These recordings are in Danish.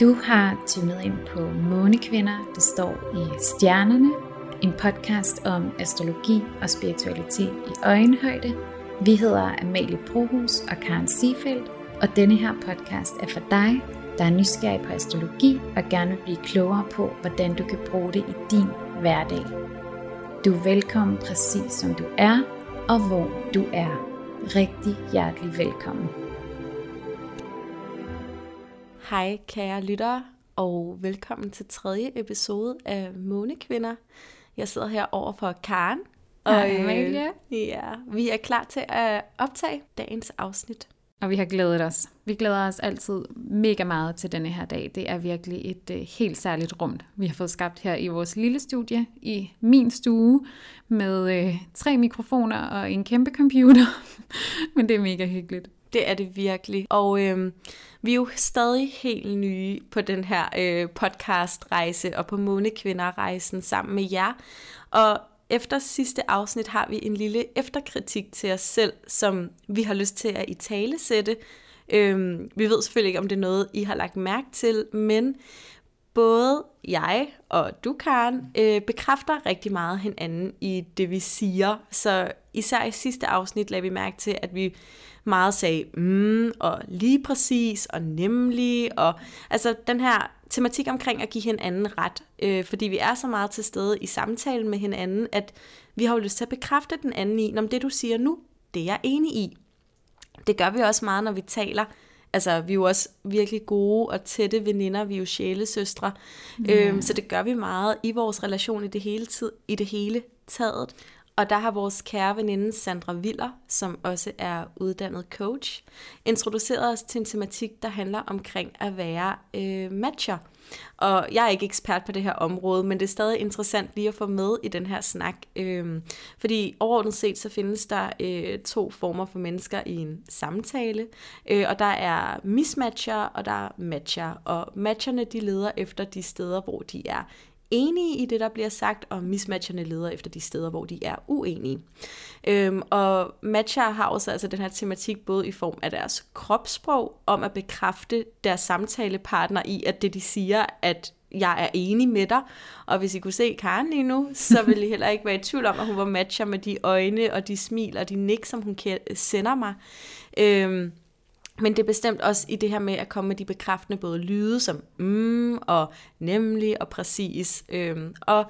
Du har tunet ind på Månekvinder, det står i stjernerne, en podcast om astrologi og spiritualitet i øjenhøjde. Vi hedder Amalie Brohus og Karen Siefeldt, og denne her podcast er for dig, der er nysgerrig på astrologi og gerne vil blive klogere på, hvordan du kan bruge det i din hverdag. Du er velkommen præcis som du er, og hvor du er. Rigtig hjertelig velkommen. Hej kære lyttere, og velkommen til tredje episode af Månekvinder. Jeg sidder her over for Karen. Og Hej Amalie. Øh, ja, vi er klar til at optage dagens afsnit. Og vi har glædet os. Vi glæder os altid mega meget til denne her dag. Det er virkelig et uh, helt særligt rum, vi har fået skabt her i vores lille studie, i min stue, med uh, tre mikrofoner og en kæmpe computer. Men det er mega hyggeligt. Det er det virkelig. Og øh, vi er jo stadig helt nye på den her øh, podcast-rejse og på Månekvinder-rejsen sammen med jer. Og efter sidste afsnit har vi en lille efterkritik til os selv, som vi har lyst til at i tale sætte. Øhm, vi ved selvfølgelig ikke, om det er noget, I har lagt mærke til, men både jeg og du, Karen, øh, bekræfter rigtig meget hinanden i det, vi siger. Så især i sidste afsnit lagde vi mærke til, at vi meget sagde mm, og lige præcis og nemlig. Og, altså den her tematik omkring at give hinanden ret. Øh, fordi vi er så meget til stede i samtalen med hinanden, at vi har jo lyst til at bekræfte den anden i, om det du siger nu, det er jeg enig i. Det gør vi også meget, når vi taler altså, vi er jo også virkelig gode og tætte veninder, vi er jo sjælesøstre, yeah. øhm, så det gør vi meget i vores relation i det hele tid, i det hele taget. Og der har vores kære veninde Sandra Viller, som også er uddannet coach, introduceret os til en tematik, der handler omkring at være øh, matcher. Og jeg er ikke ekspert på det her område, men det er stadig interessant lige at få med i den her snak. Øh, fordi overordnet set, så findes der øh, to former for mennesker i en samtale. Øh, og der er mismatcher, og der er matcher. Og matcherne, de leder efter de steder, hvor de er enige i det, der bliver sagt, og mismatcherne leder efter de steder, hvor de er uenige. Øhm, og matcher har også altså den her tematik både i form af deres kropssprog, om at bekræfte deres samtalepartner i, at det de siger, at jeg er enig med dig. Og hvis I kunne se Karen lige nu, så ville I heller ikke være i tvivl om, at hun var matcher med de øjne og de smil og de nik, som hun sender mig. Øhm, men det er bestemt også i det her med at komme med de bekræftende både lyde som mm og nemlig og præcis. Øhm, og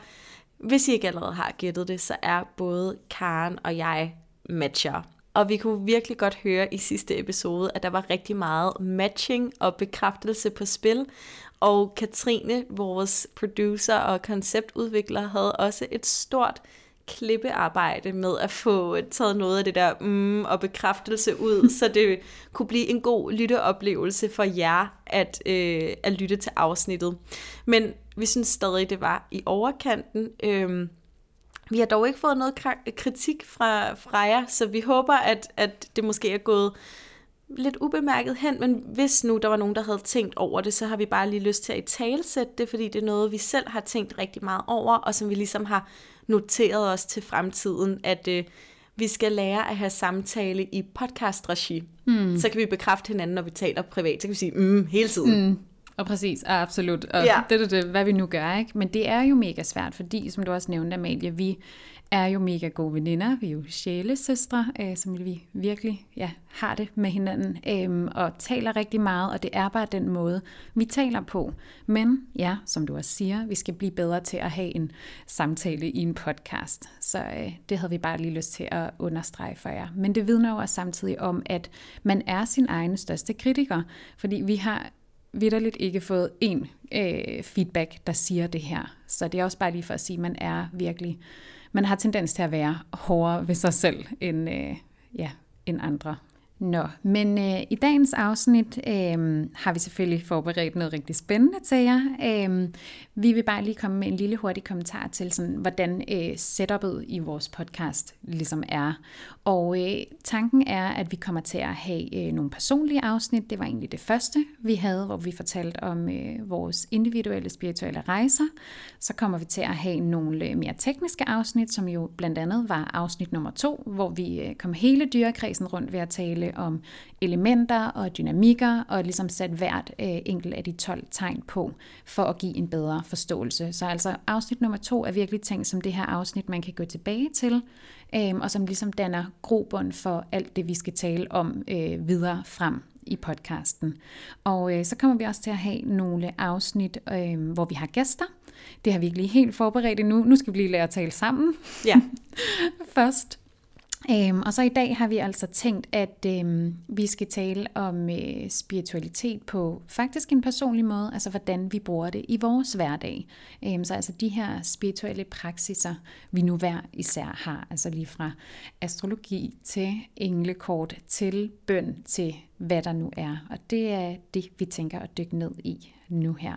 hvis I ikke allerede har gættet det, så er både Karen og jeg matcher. Og vi kunne virkelig godt høre i sidste episode, at der var rigtig meget matching og bekræftelse på spil. Og Katrine, vores producer og konceptudvikler, havde også et stort klippearbejde med at få taget noget af det der mm, og bekræftelse ud, så det kunne blive en god lytteoplevelse for jer at, øh, at lytte til afsnittet. Men vi synes stadig, det var i overkanten. Øhm, vi har dog ikke fået noget kritik fra, fra jer, så vi håber, at, at det måske er gået lidt ubemærket hen, men hvis nu der var nogen, der havde tænkt over det, så har vi bare lige lyst til at i talesætte det, fordi det er noget, vi selv har tænkt rigtig meget over, og som vi ligesom har noteret os til fremtiden, at øh, vi skal lære at have samtale i podcast-regi. Mm. Så kan vi bekræfte hinanden, når vi taler privat. Så kan vi sige, mm, hele tiden. Mm. Og præcis, og absolut. Og ja. det er det, hvad vi nu gør, ikke? Men det er jo mega svært, fordi, som du også nævnte, Amalie, vi er jo mega gode veninder. Vi er jo sjælesøstre, øh, som vi virkelig ja, har det med hinanden, øh, og taler rigtig meget, og det er bare den måde, vi taler på. Men ja, som du også siger, vi skal blive bedre til at have en samtale i en podcast. Så øh, det havde vi bare lige lyst til at understrege for jer. Men det vidner jo også samtidig om, at man er sin egen største kritiker, fordi vi har vidderligt ikke fået en øh, feedback, der siger det her. Så det er også bare lige for at sige, at man er virkelig man har tendens til at være hårdere ved sig selv end, øh, ja, end andre. Nå, men øh, i dagens afsnit øh, har vi selvfølgelig forberedt noget rigtig spændende til jer. Øh, vi vil bare lige komme med en lille hurtig kommentar til, sådan, hvordan øh, setupet i vores podcast ligesom er. Og øh, tanken er, at vi kommer til at have øh, nogle personlige afsnit. Det var egentlig det første, vi havde, hvor vi fortalte om øh, vores individuelle spirituelle rejser. Så kommer vi til at have nogle øh, mere tekniske afsnit, som jo blandt andet var afsnit nummer to, hvor vi øh, kom hele dyrekredsen rundt ved at tale om elementer og dynamikker, og ligesom sat hvert øh, enkelt af de 12 tegn på, for at give en bedre forståelse. Så altså afsnit nummer to er virkelig tænkt som det her afsnit, man kan gå tilbage til, øh, og som ligesom danner grobund for alt det, vi skal tale om øh, videre frem i podcasten. Og øh, så kommer vi også til at have nogle afsnit, øh, hvor vi har gæster. Det har vi ikke lige helt forberedt endnu. Nu skal vi lige lære at tale sammen. Ja. Først. Øhm, og så i dag har vi altså tænkt, at øhm, vi skal tale om øh, spiritualitet på faktisk en personlig måde, altså hvordan vi bruger det i vores hverdag. Øhm, så altså de her spirituelle praksiser, vi nu hver især har, altså lige fra astrologi til englekort, til bøn, til hvad der nu er. Og det er det, vi tænker at dykke ned i nu her.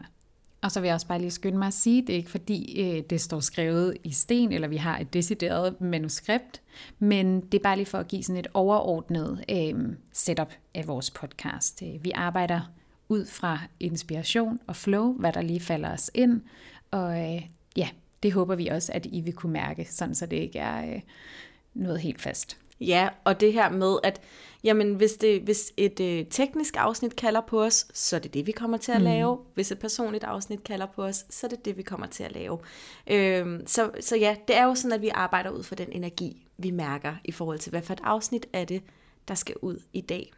Og så vil jeg også bare lige skynde mig at sige, det er ikke fordi øh, det står skrevet i sten, eller vi har et decideret manuskript, men det er bare lige for at give sådan et overordnet øh, setup af vores podcast. Øh, vi arbejder ud fra inspiration og flow, hvad der lige falder os ind, og øh, ja, det håber vi også, at I vil kunne mærke, sådan så det ikke er øh, noget helt fast. Ja, og det her med, at jamen, hvis, det, hvis et øh, teknisk afsnit kalder på os, så er det det, vi kommer til at mm. lave. Hvis et personligt afsnit kalder på os, så er det det, vi kommer til at lave. Øhm, så, så ja, det er jo sådan, at vi arbejder ud for den energi, vi mærker i forhold til, hvad for et afsnit er det, der skal ud i dag.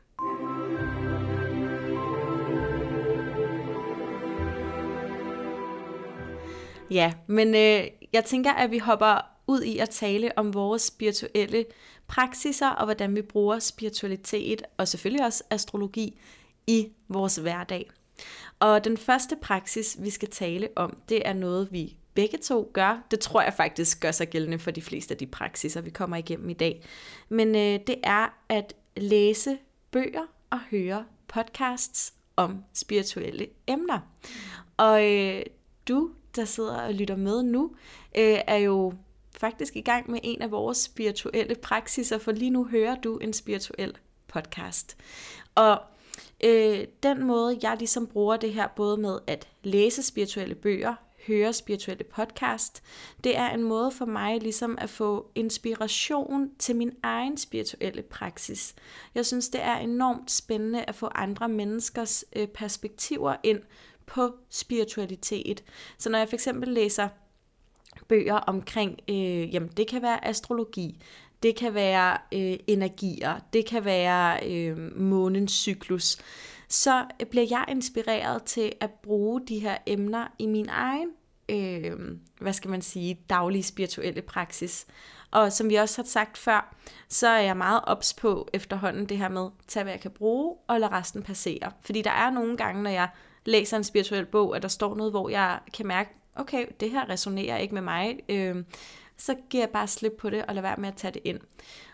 Ja, men øh, jeg tænker, at vi hopper ud i at tale om vores spirituelle praksiser og hvordan vi bruger spiritualitet og selvfølgelig også astrologi i vores hverdag. Og den første praksis, vi skal tale om, det er noget, vi begge to gør. Det tror jeg faktisk gør sig gældende for de fleste af de praksiser, vi kommer igennem i dag. Men øh, det er at læse bøger og høre podcasts om spirituelle emner. Og øh, du, der sidder og lytter med nu, øh, er jo faktisk i gang med en af vores spirituelle praksiser, for lige nu hører du en spirituel podcast. Og øh, den måde, jeg ligesom bruger det her, både med at læse spirituelle bøger, høre spirituelle podcast, det er en måde for mig ligesom at få inspiration til min egen spirituelle praksis. Jeg synes, det er enormt spændende at få andre menneskers øh, perspektiver ind på spiritualitet. Så når jeg for eksempel læser bøger omkring, øh, jamen det kan være astrologi, det kan være øh, energier, det kan være øh, månens cyklus, så bliver jeg inspireret til at bruge de her emner i min egen, øh, hvad skal man sige, daglige spirituelle praksis. Og som vi også har sagt før, så er jeg meget ops på efterhånden det her med, tag hvad jeg kan bruge, og lade resten passere. Fordi der er nogle gange, når jeg læser en spirituel bog, at der står noget, hvor jeg kan mærke, okay, det her resonerer ikke med mig, øh, så giver jeg bare slip på det og lader være med at tage det ind.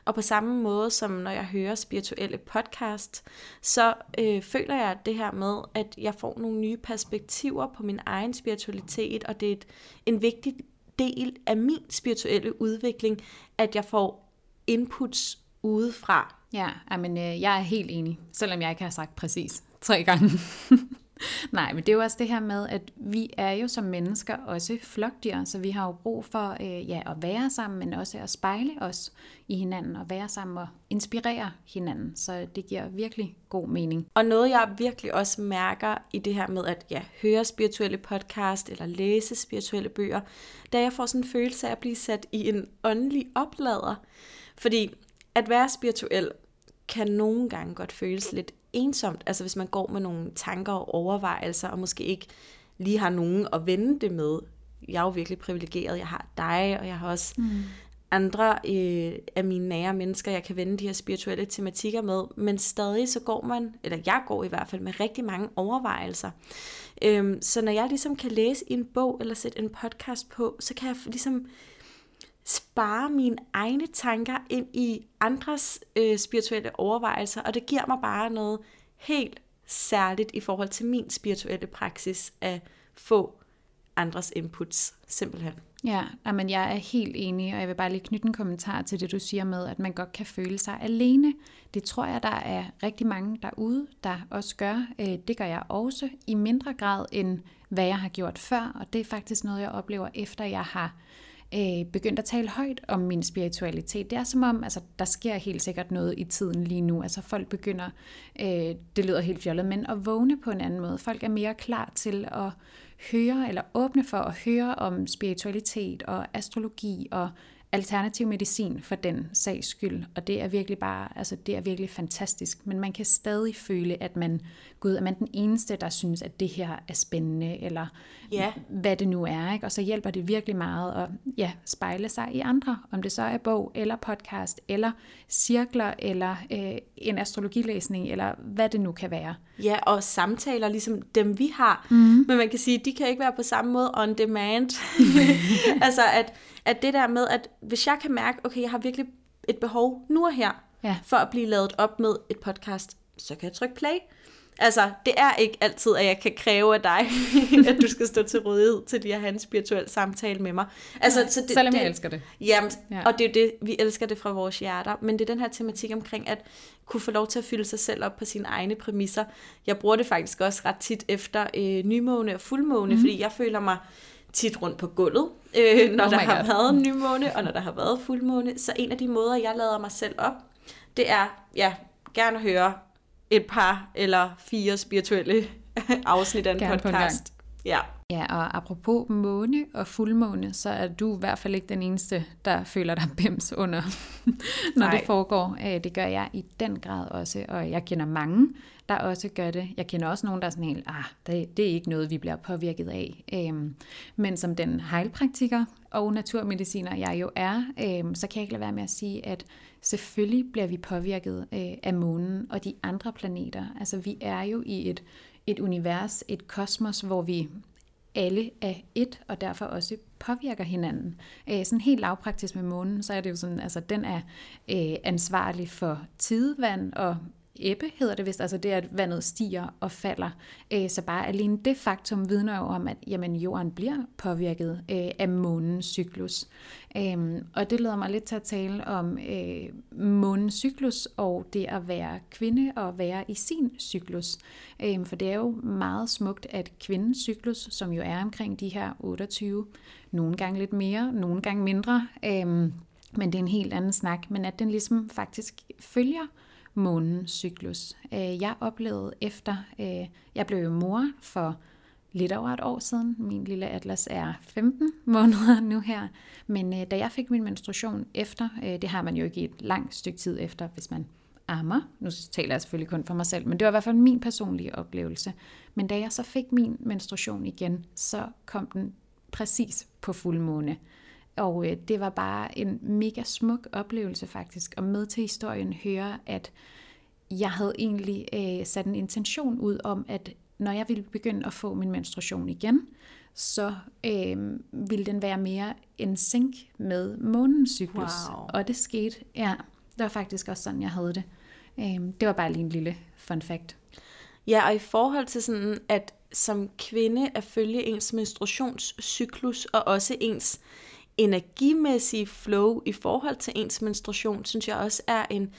Og på samme måde som når jeg hører spirituelle podcast, så øh, føler jeg det her med, at jeg får nogle nye perspektiver på min egen spiritualitet, og det er et, en vigtig del af min spirituelle udvikling, at jeg får inputs udefra. Ja, men øh, jeg er helt enig, selvom jeg ikke har sagt præcis tre gange. Nej, men det er jo også det her med, at vi er jo som mennesker også flokdyr, så vi har jo brug for øh, ja, at være sammen, men også at spejle os i hinanden og være sammen og inspirere hinanden. Så det giver virkelig god mening. Og noget jeg virkelig også mærker i det her med at ja, høre spirituelle podcast eller læse spirituelle bøger, da jeg får sådan en følelse af at blive sat i en åndelig oplader. Fordi at være spirituel kan nogle gange godt føles lidt ensomt. Altså hvis man går med nogle tanker og overvejelser, og måske ikke lige har nogen at vende det med. Jeg er jo virkelig privilegeret. Jeg har dig, og jeg har også mm. andre øh, af mine nære mennesker, jeg kan vende de her spirituelle tematikker med. Men stadig så går man, eller jeg går i hvert fald med rigtig mange overvejelser. Øhm, så når jeg ligesom kan læse en bog eller sætte en podcast på, så kan jeg ligesom spare mine egne tanker ind i andres øh, spirituelle overvejelser, og det giver mig bare noget helt særligt i forhold til min spirituelle praksis at få andres inputs, simpelthen. Ja, men jeg er helt enig, og jeg vil bare lige knytte en kommentar til det, du siger med, at man godt kan føle sig alene. Det tror jeg, der er rigtig mange derude, der også gør. Øh, det gør jeg også i mindre grad, end hvad jeg har gjort før, og det er faktisk noget, jeg oplever, efter jeg har øh, Øh, begyndt at tale højt om min spiritualitet. Det er som om, altså, der sker helt sikkert noget i tiden lige nu. Altså folk begynder, øh, det lyder helt fjollet, men at vågne på en anden måde. Folk er mere klar til at høre eller åbne for at høre om spiritualitet og astrologi og alternativ medicin for den sags skyld. Og det er virkelig bare, altså det er virkelig fantastisk. Men man kan stadig føle, at man, gud, er man den eneste, der synes, at det her er spændende, eller ja. hvad det nu er. Ikke? Og så hjælper det virkelig meget at ja, spejle sig i andre, om det så er bog, eller podcast, eller cirkler, eller øh, en astrologilæsning, eller hvad det nu kan være. Ja, og samtaler, ligesom dem vi har. Mm. Men man kan sige, de kan ikke være på samme måde on demand. altså at at det der med, at hvis jeg kan mærke, okay, jeg har virkelig et behov nu og her, ja. for at blive lavet op med et podcast, så kan jeg trykke play. Altså, det er ikke altid, at jeg kan kræve af dig, at du skal stå til rådighed til lige at have en spirituel samtale med mig. Altså, ja, så det, selvom det, jeg elsker det. Jamen, ja. og det er det, vi elsker det fra vores hjerter. Men det er den her tematik omkring at kunne få lov til at fylde sig selv op på sine egne præmisser. Jeg bruger det faktisk også ret tit efter øh, nymåne og fuldmåne, mm. fordi jeg føler mig tit rundt på gulvet, øh, når oh der har God. været en nymåne, og når der har været fuldmåne. Så en af de måder, jeg lader mig selv op, det er, ja, gerne høre et par eller fire spirituelle afsnit af en gerne podcast. Ja. Ja, og apropos måne og fuldmåne, så er du i hvert fald ikke den eneste, der føler dig bims under, når Nej. det foregår. Øh, det gør jeg i den grad også, og jeg kender mange, der også gør det. Jeg kender også nogen, der er sådan helt, ah, det, det er ikke noget, vi bliver påvirket af. Øhm, men som den hejlpraktiker og naturmediciner, jeg jo er, øhm, så kan jeg ikke lade være med at sige, at selvfølgelig bliver vi påvirket øh, af månen og de andre planeter. Altså vi er jo i et, et univers, et kosmos, hvor vi alle er et, og derfor også påvirker hinanden. Øh, sådan helt lavpraktisk med månen, så er det jo sådan, altså den er øh, ansvarlig for tidevand og ebbe hedder det vist, altså det at vandet stiger og falder. Øh, så bare alene det faktum vidner jo om, at jamen, jorden bliver påvirket øh, af månens cyklus. Øh, og det leder mig lidt til at tale om øh, månens cyklus og det at være kvinde og være i sin cyklus. Øhm, for det er jo meget smukt, at kvindens cyklus, som jo er omkring de her 28, nogle gange lidt mere, nogle gange mindre, øhm, men det er en helt anden snak, men at den ligesom faktisk følger månens cyklus. Øh, jeg oplevede efter, øh, jeg blev jo mor for lidt over et år siden. Min lille Atlas er 15 måneder nu her. Men øh, da jeg fik min menstruation efter, det har man jo ikke i et langt stykke tid efter, hvis man ammer. Nu taler jeg selvfølgelig kun for mig selv, men det var i hvert fald min personlige oplevelse. Men da jeg så fik min menstruation igen, så kom den præcis på fuldmåne. Og øh, det var bare en mega smuk oplevelse faktisk, og med til historien høre, at jeg havde egentlig øh, sat en intention ud om, at når jeg ville begynde at få min menstruation igen, så øh, ville den være mere en sync med månens cyklus. Wow. Og det skete, ja, det var faktisk også sådan, jeg havde det. Øh, det var bare lige en lille fun fact. Ja, og i forhold til sådan, at som kvinde at følge ens menstruationscyklus, og også ens energimæssige flow i forhold til ens menstruation, synes jeg også er en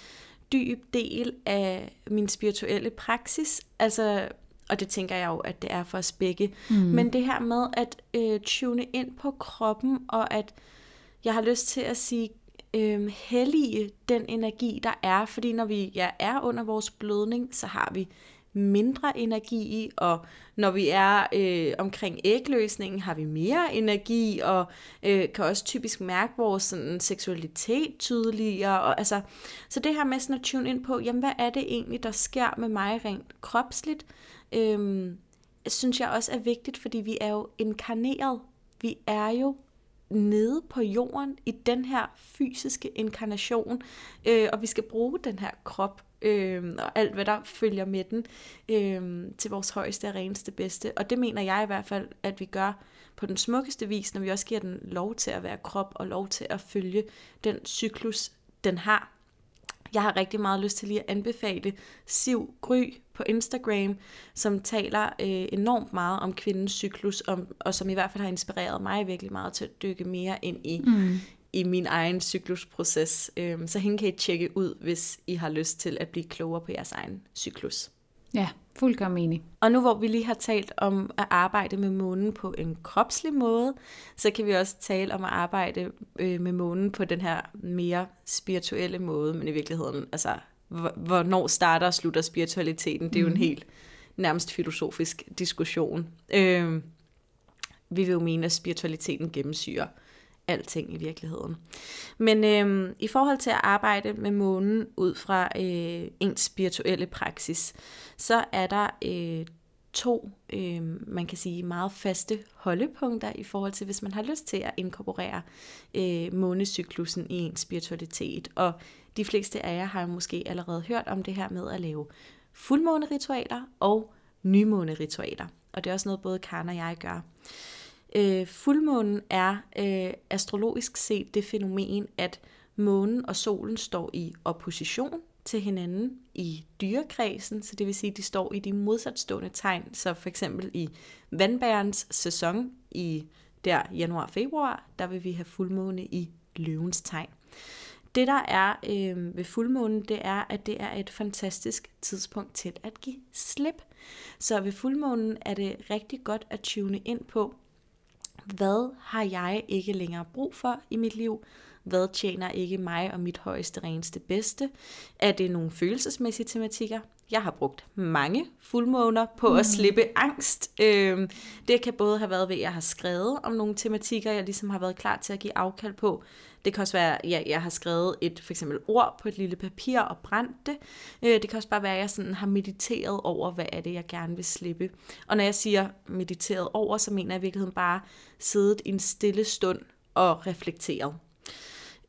dyb del af min spirituelle praksis. Altså, og det tænker jeg jo, at det er for os begge. Mm. Men det her med at øh, tune ind på kroppen, og at jeg har lyst til at sige, øh, hellige den energi, der er. Fordi når vi ja, er under vores blødning, så har vi mindre energi i, og når vi er øh, omkring ægløsningen, har vi mere energi, og øh, kan også typisk mærke vores sådan, seksualitet tydeligere. Og, altså, så det her med sådan at tune ind på, jamen hvad er det egentlig, der sker med mig rent kropsligt, øh, synes jeg også er vigtigt, fordi vi er jo inkarneret. Vi er jo nede på jorden i den her fysiske inkarnation, øh, og vi skal bruge den her krop øh, og alt hvad der følger med den øh, til vores højeste og reneste bedste. Og det mener jeg i hvert fald, at vi gør på den smukkeste vis, når vi også giver den lov til at være krop og lov til at følge den cyklus, den har. Jeg har rigtig meget lyst til lige at anbefale Siv Gry på Instagram, som taler øh, enormt meget om kvindens cyklus, om, og som i hvert fald har inspireret mig virkelig meget til at dykke mere ind i, mm i min egen cyklusproces. Øhm, så hende kan I tjekke ud, hvis I har lyst til at blive klogere på jeres egen cyklus. Ja, fuldkommen enig. Og nu hvor vi lige har talt om at arbejde med månen på en kropslig måde, så kan vi også tale om at arbejde øh, med månen på den her mere spirituelle måde, men i virkeligheden, altså, hvornår starter og slutter spiritualiteten? Det er jo en mhm. helt nærmest filosofisk diskussion. Øh, vi vil jo mene, at spiritualiteten gennemsyrer alting i virkeligheden. Men øh, i forhold til at arbejde med månen ud fra øh, ens spirituelle praksis, så er der øh, to, øh, man kan sige, meget faste holdepunkter i forhold til, hvis man har lyst til at inkorporere øh, månecyklusen i en spiritualitet. Og de fleste af jer har måske allerede hørt om det her med at lave fuldmåneritualer og nymåneritualer. Og det er også noget, både Karen og jeg gør. Øh, fuldmånen er øh, astrologisk set det fænomen, at månen og solen står i opposition til hinanden i dyrekredsen, så det vil sige, at de står i de modsatstående tegn. Så for eksempel i vandbærens sæson i der januar-februar, der vil vi have fuldmåne i løvens tegn. Det der er øh, ved fuldmånen, det er, at det er et fantastisk tidspunkt til at give slip. Så ved fuldmånen er det rigtig godt at tune ind på, hvad har jeg ikke længere brug for i mit liv? Hvad tjener ikke mig og mit højeste, reneste bedste? Er det nogle følelsesmæssige tematikker? Jeg har brugt mange fuldmåner på mm. at slippe angst. Øhm, det kan både have været ved, at jeg har skrevet om nogle tematikker, jeg ligesom har været klar til at give afkald på. Det kan også være, at ja, jeg har skrevet et for eksempel ord på et lille papir og brændt det. Øh, det kan også bare være, at jeg sådan har mediteret over, hvad er det, jeg gerne vil slippe. Og når jeg siger mediteret over, så mener jeg i virkeligheden bare siddet i en stille stund og reflekteret.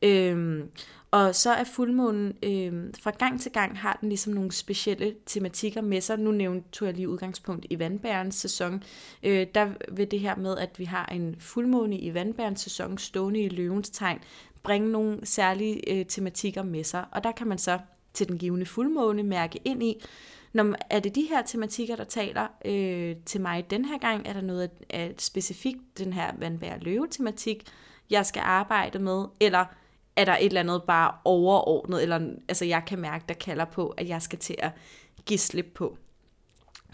Øhm, og så er fuldmånen, øh, fra gang til gang har den ligesom nogle specielle tematikker med sig. Nu nævnte jeg lige udgangspunkt i vandbærens sæson. Øh, der vil det her med, at vi har en fuldmåne i vandbærens sæson stående i løvens tegn, bringe nogle særlige øh, tematikker med sig. Og der kan man så til den givende fuldmåne mærke ind i, når, er det de her tematikker, der taler øh, til mig den her gang? Er der noget af specifikt den her vandbær løve tematik, jeg skal arbejde med? Eller er der et eller andet bare overordnet, eller altså jeg kan mærke, der kalder på, at jeg skal til at give slip på.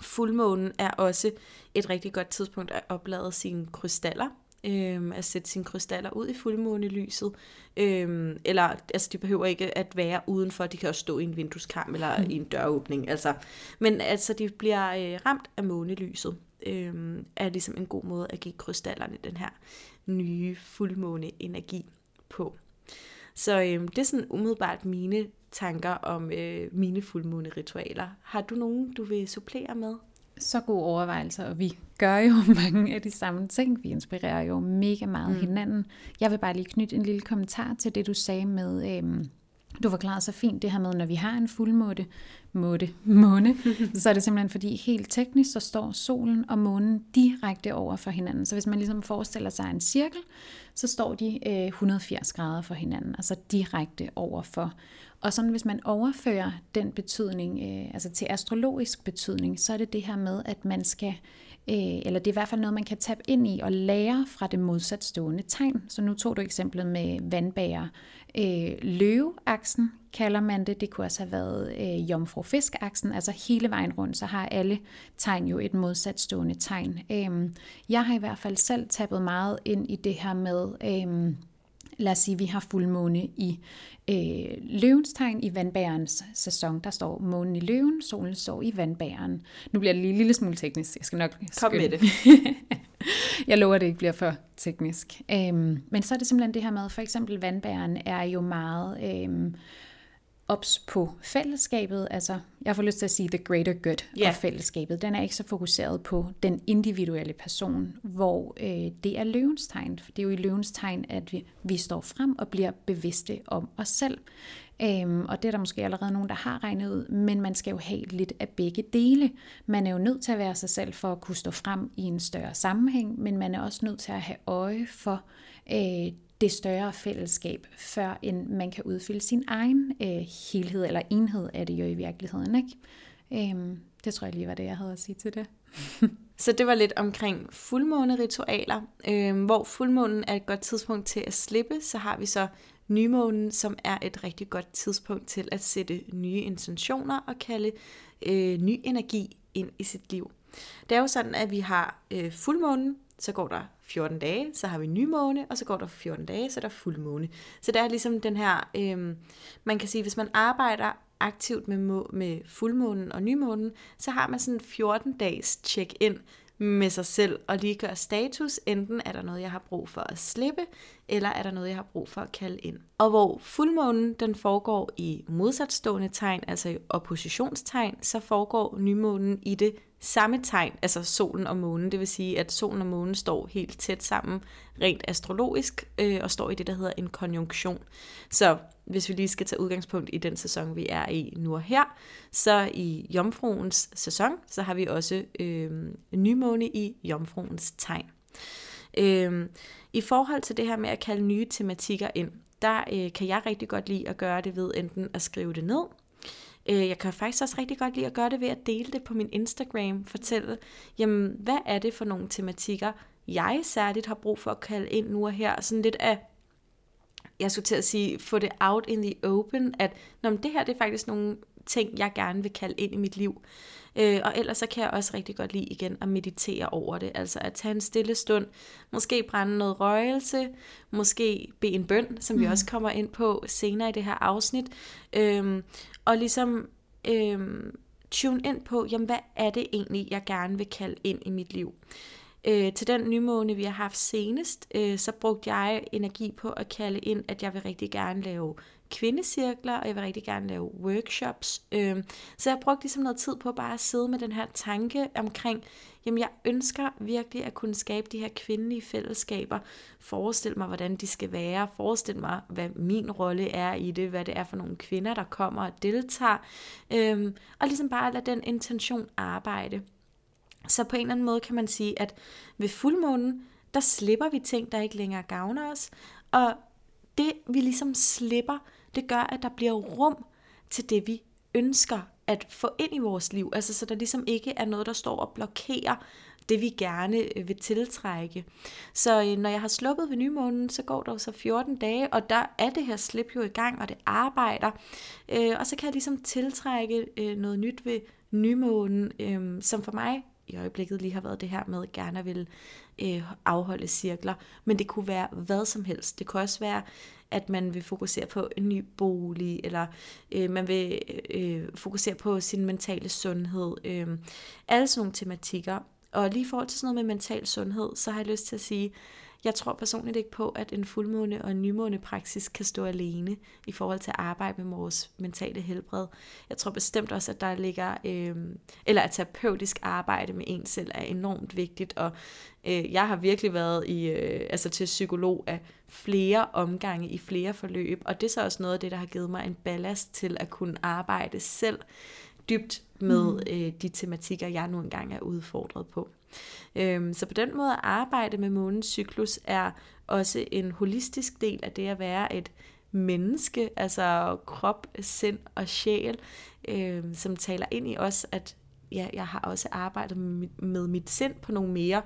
Fuldmånen er også et rigtig godt tidspunkt at oplade sine krystaller, øhm, at sætte sine krystaller ud i fuldmånelyset. Øhm, eller, altså de behøver ikke at være udenfor, de kan også stå i en vindueskarm eller mm. i en døråbning. Altså. Men altså de bliver øh, ramt af månelyset, øhm, er ligesom en god måde at give krystallerne den her nye fuldmåne energi på. Så øh, det er sådan umiddelbart mine tanker om øh, mine fuldmåne-ritualer. Har du nogen, du vil supplere med? Så gode overvejelser, og vi gør jo mange af de samme ting. Vi inspirerer jo mega meget mm. hinanden. Jeg vil bare lige knytte en lille kommentar til det, du sagde med... Øh, du forklarede så fint det her med, når vi har en fuldmåne, måtte, måne, så er det simpelthen fordi helt teknisk, så står solen og månen direkte over for hinanden. Så hvis man ligesom forestiller sig en cirkel, så står de øh, 180 grader for hinanden, altså direkte overfor. Og sådan hvis man overfører den betydning, øh, altså til astrologisk betydning, så er det det her med, at man skal øh, Øh, eller det er i hvert fald noget, man kan tabe ind i og lære fra det modsatstående tegn. Så nu tog du eksemplet med vandbager. Øh, løveaksen kalder man det. Det kunne også have været øh, jomfru-fisk-aksen. Altså hele vejen rundt, så har alle tegn jo et modsatstående tegn. Øh, jeg har i hvert fald selv tabet meget ind i det her med... Øh, lad os sige, vi har fuldmåne i øh, løvens tegn i vandbærens sæson. Der står månen i løven, solen står i vandbæren. Nu bliver det lige en lille smule teknisk. Jeg skal nok Kom med det. jeg lover, at det ikke bliver for teknisk. Øhm, men så er det simpelthen det her med, for eksempel vandbæren er jo meget... Øhm, ops på fællesskabet, altså jeg får lyst til at sige the greater good yeah. og fællesskabet, den er ikke så fokuseret på den individuelle person, hvor øh, det er løvens tegn, for det er jo i løvens tegn, at vi, vi står frem og bliver bevidste om os selv. Øhm, og det er der måske allerede nogen, der har regnet ud, men man skal jo have lidt af begge dele. Man er jo nødt til at være sig selv for at kunne stå frem i en større sammenhæng, men man er også nødt til at have øje for øh, det større fællesskab, før end man kan udfylde sin egen øh, helhed, eller enhed er det jo i virkeligheden. Ikke? Øhm, det tror jeg lige var det, jeg havde at sige til det. Så det var lidt omkring fuldmåneritualer. øh, hvor fuldmånen er et godt tidspunkt til at slippe, så har vi så nymånen, som er et rigtig godt tidspunkt til at sætte nye intentioner og kalde øh, ny energi ind i sit liv. Det er jo sådan, at vi har øh, fuldmånen, så går der 14 dage, så har vi nymåne, og så går der 14 dage, så er der fuldmåne. Så der er ligesom den her, øh, man kan sige, hvis man arbejder aktivt med, må, med fuldmånen og nymånen, så har man sådan 14 dages check-in med sig selv og lige gør status. Enten er der noget, jeg har brug for at slippe, eller er der noget, jeg har brug for at kalde ind. Og hvor fuldmånen den foregår i modsatstående tegn, altså i oppositionstegn, så foregår nymånen i det samme tegn, altså solen og månen. Det vil sige, at solen og månen står helt tæt sammen, rent astrologisk, øh, og står i det, der hedder en konjunktion. Så hvis vi lige skal tage udgangspunkt i den sæson, vi er i nu og her, så i jomfruens sæson, så har vi også øh, nymåne i jomfruens tegn. Øh, I forhold til det her med at kalde nye tematikker ind, der øh, kan jeg rigtig godt lide at gøre det ved enten at skrive det ned, jeg kan faktisk også rigtig godt lide at gøre det ved at dele det på min Instagram, fortælle, jamen, hvad er det for nogle tematikker, jeg særligt har brug for at kalde ind nu og her, sådan lidt af jeg skulle til at sige, få det out in the open, at når det her det er faktisk nogle ting, jeg gerne vil kalde ind i mit liv. Øh, og ellers så kan jeg også rigtig godt lide igen at meditere over det, altså at tage en stille stund, måske brænde noget røgelse, måske bede en bøn, som mm. vi også kommer ind på senere i det her afsnit, øh, og ligesom øh, tune ind på, jamen hvad er det egentlig, jeg gerne vil kalde ind i mit liv. Øh, til den nymåne, vi har haft senest, øh, så brugte jeg energi på at kalde ind, at jeg vil rigtig gerne lave kvindecirkler, og jeg vil rigtig gerne lave workshops. Øh, så jeg brugte ligesom noget tid på bare at sidde med den her tanke omkring, jamen jeg ønsker virkelig at kunne skabe de her kvindelige fællesskaber, forestille mig, hvordan de skal være, forestille mig, hvad min rolle er i det, hvad det er for nogle kvinder, der kommer og deltager, øhm, og ligesom bare lade den intention arbejde. Så på en eller anden måde kan man sige, at ved fuldmånen, der slipper vi ting, der ikke længere gavner os, og det vi ligesom slipper, det gør, at der bliver rum til det, vi ønsker at få ind i vores liv. Altså så der ligesom ikke er noget, der står og blokerer det, vi gerne øh, vil tiltrække. Så øh, når jeg har sluppet ved nymånen, så går der jo så 14 dage, og der er det her slip jo i gang, og det arbejder. Øh, og så kan jeg ligesom tiltrække øh, noget nyt ved nymånen, som for mig i øjeblikket lige har været det her med at gerne vil øh, afholde cirkler. Men det kunne være hvad som helst. Det kunne også være, at man vil fokusere på en ny bolig, eller øh, man vil øh, fokusere på sin mentale sundhed. Øh, alle sådan nogle tematikker. Og lige i forhold til sådan noget med mental sundhed, så har jeg lyst til at sige, jeg tror personligt ikke på, at en fuldmåne og en nymåne praksis kan stå alene i forhold til at arbejde med vores mentale helbred. Jeg tror bestemt også, at der ligger, øh, eller at terapeutisk arbejde med en selv er enormt vigtigt, og øh, jeg har virkelig været i, øh, altså til psykolog af flere omgange i flere forløb, og det er så også noget af det, der har givet mig en ballast til at kunne arbejde selv dybt med mm. øh, de tematikker, jeg nu engang er udfordret på. Øhm, så på den måde at arbejde med månens cyklus er også en holistisk del af det at være et menneske, altså krop, sind og sjæl, øhm, som taler ind i os, at ja, jeg har også arbejdet med, med mit sind på nogle mere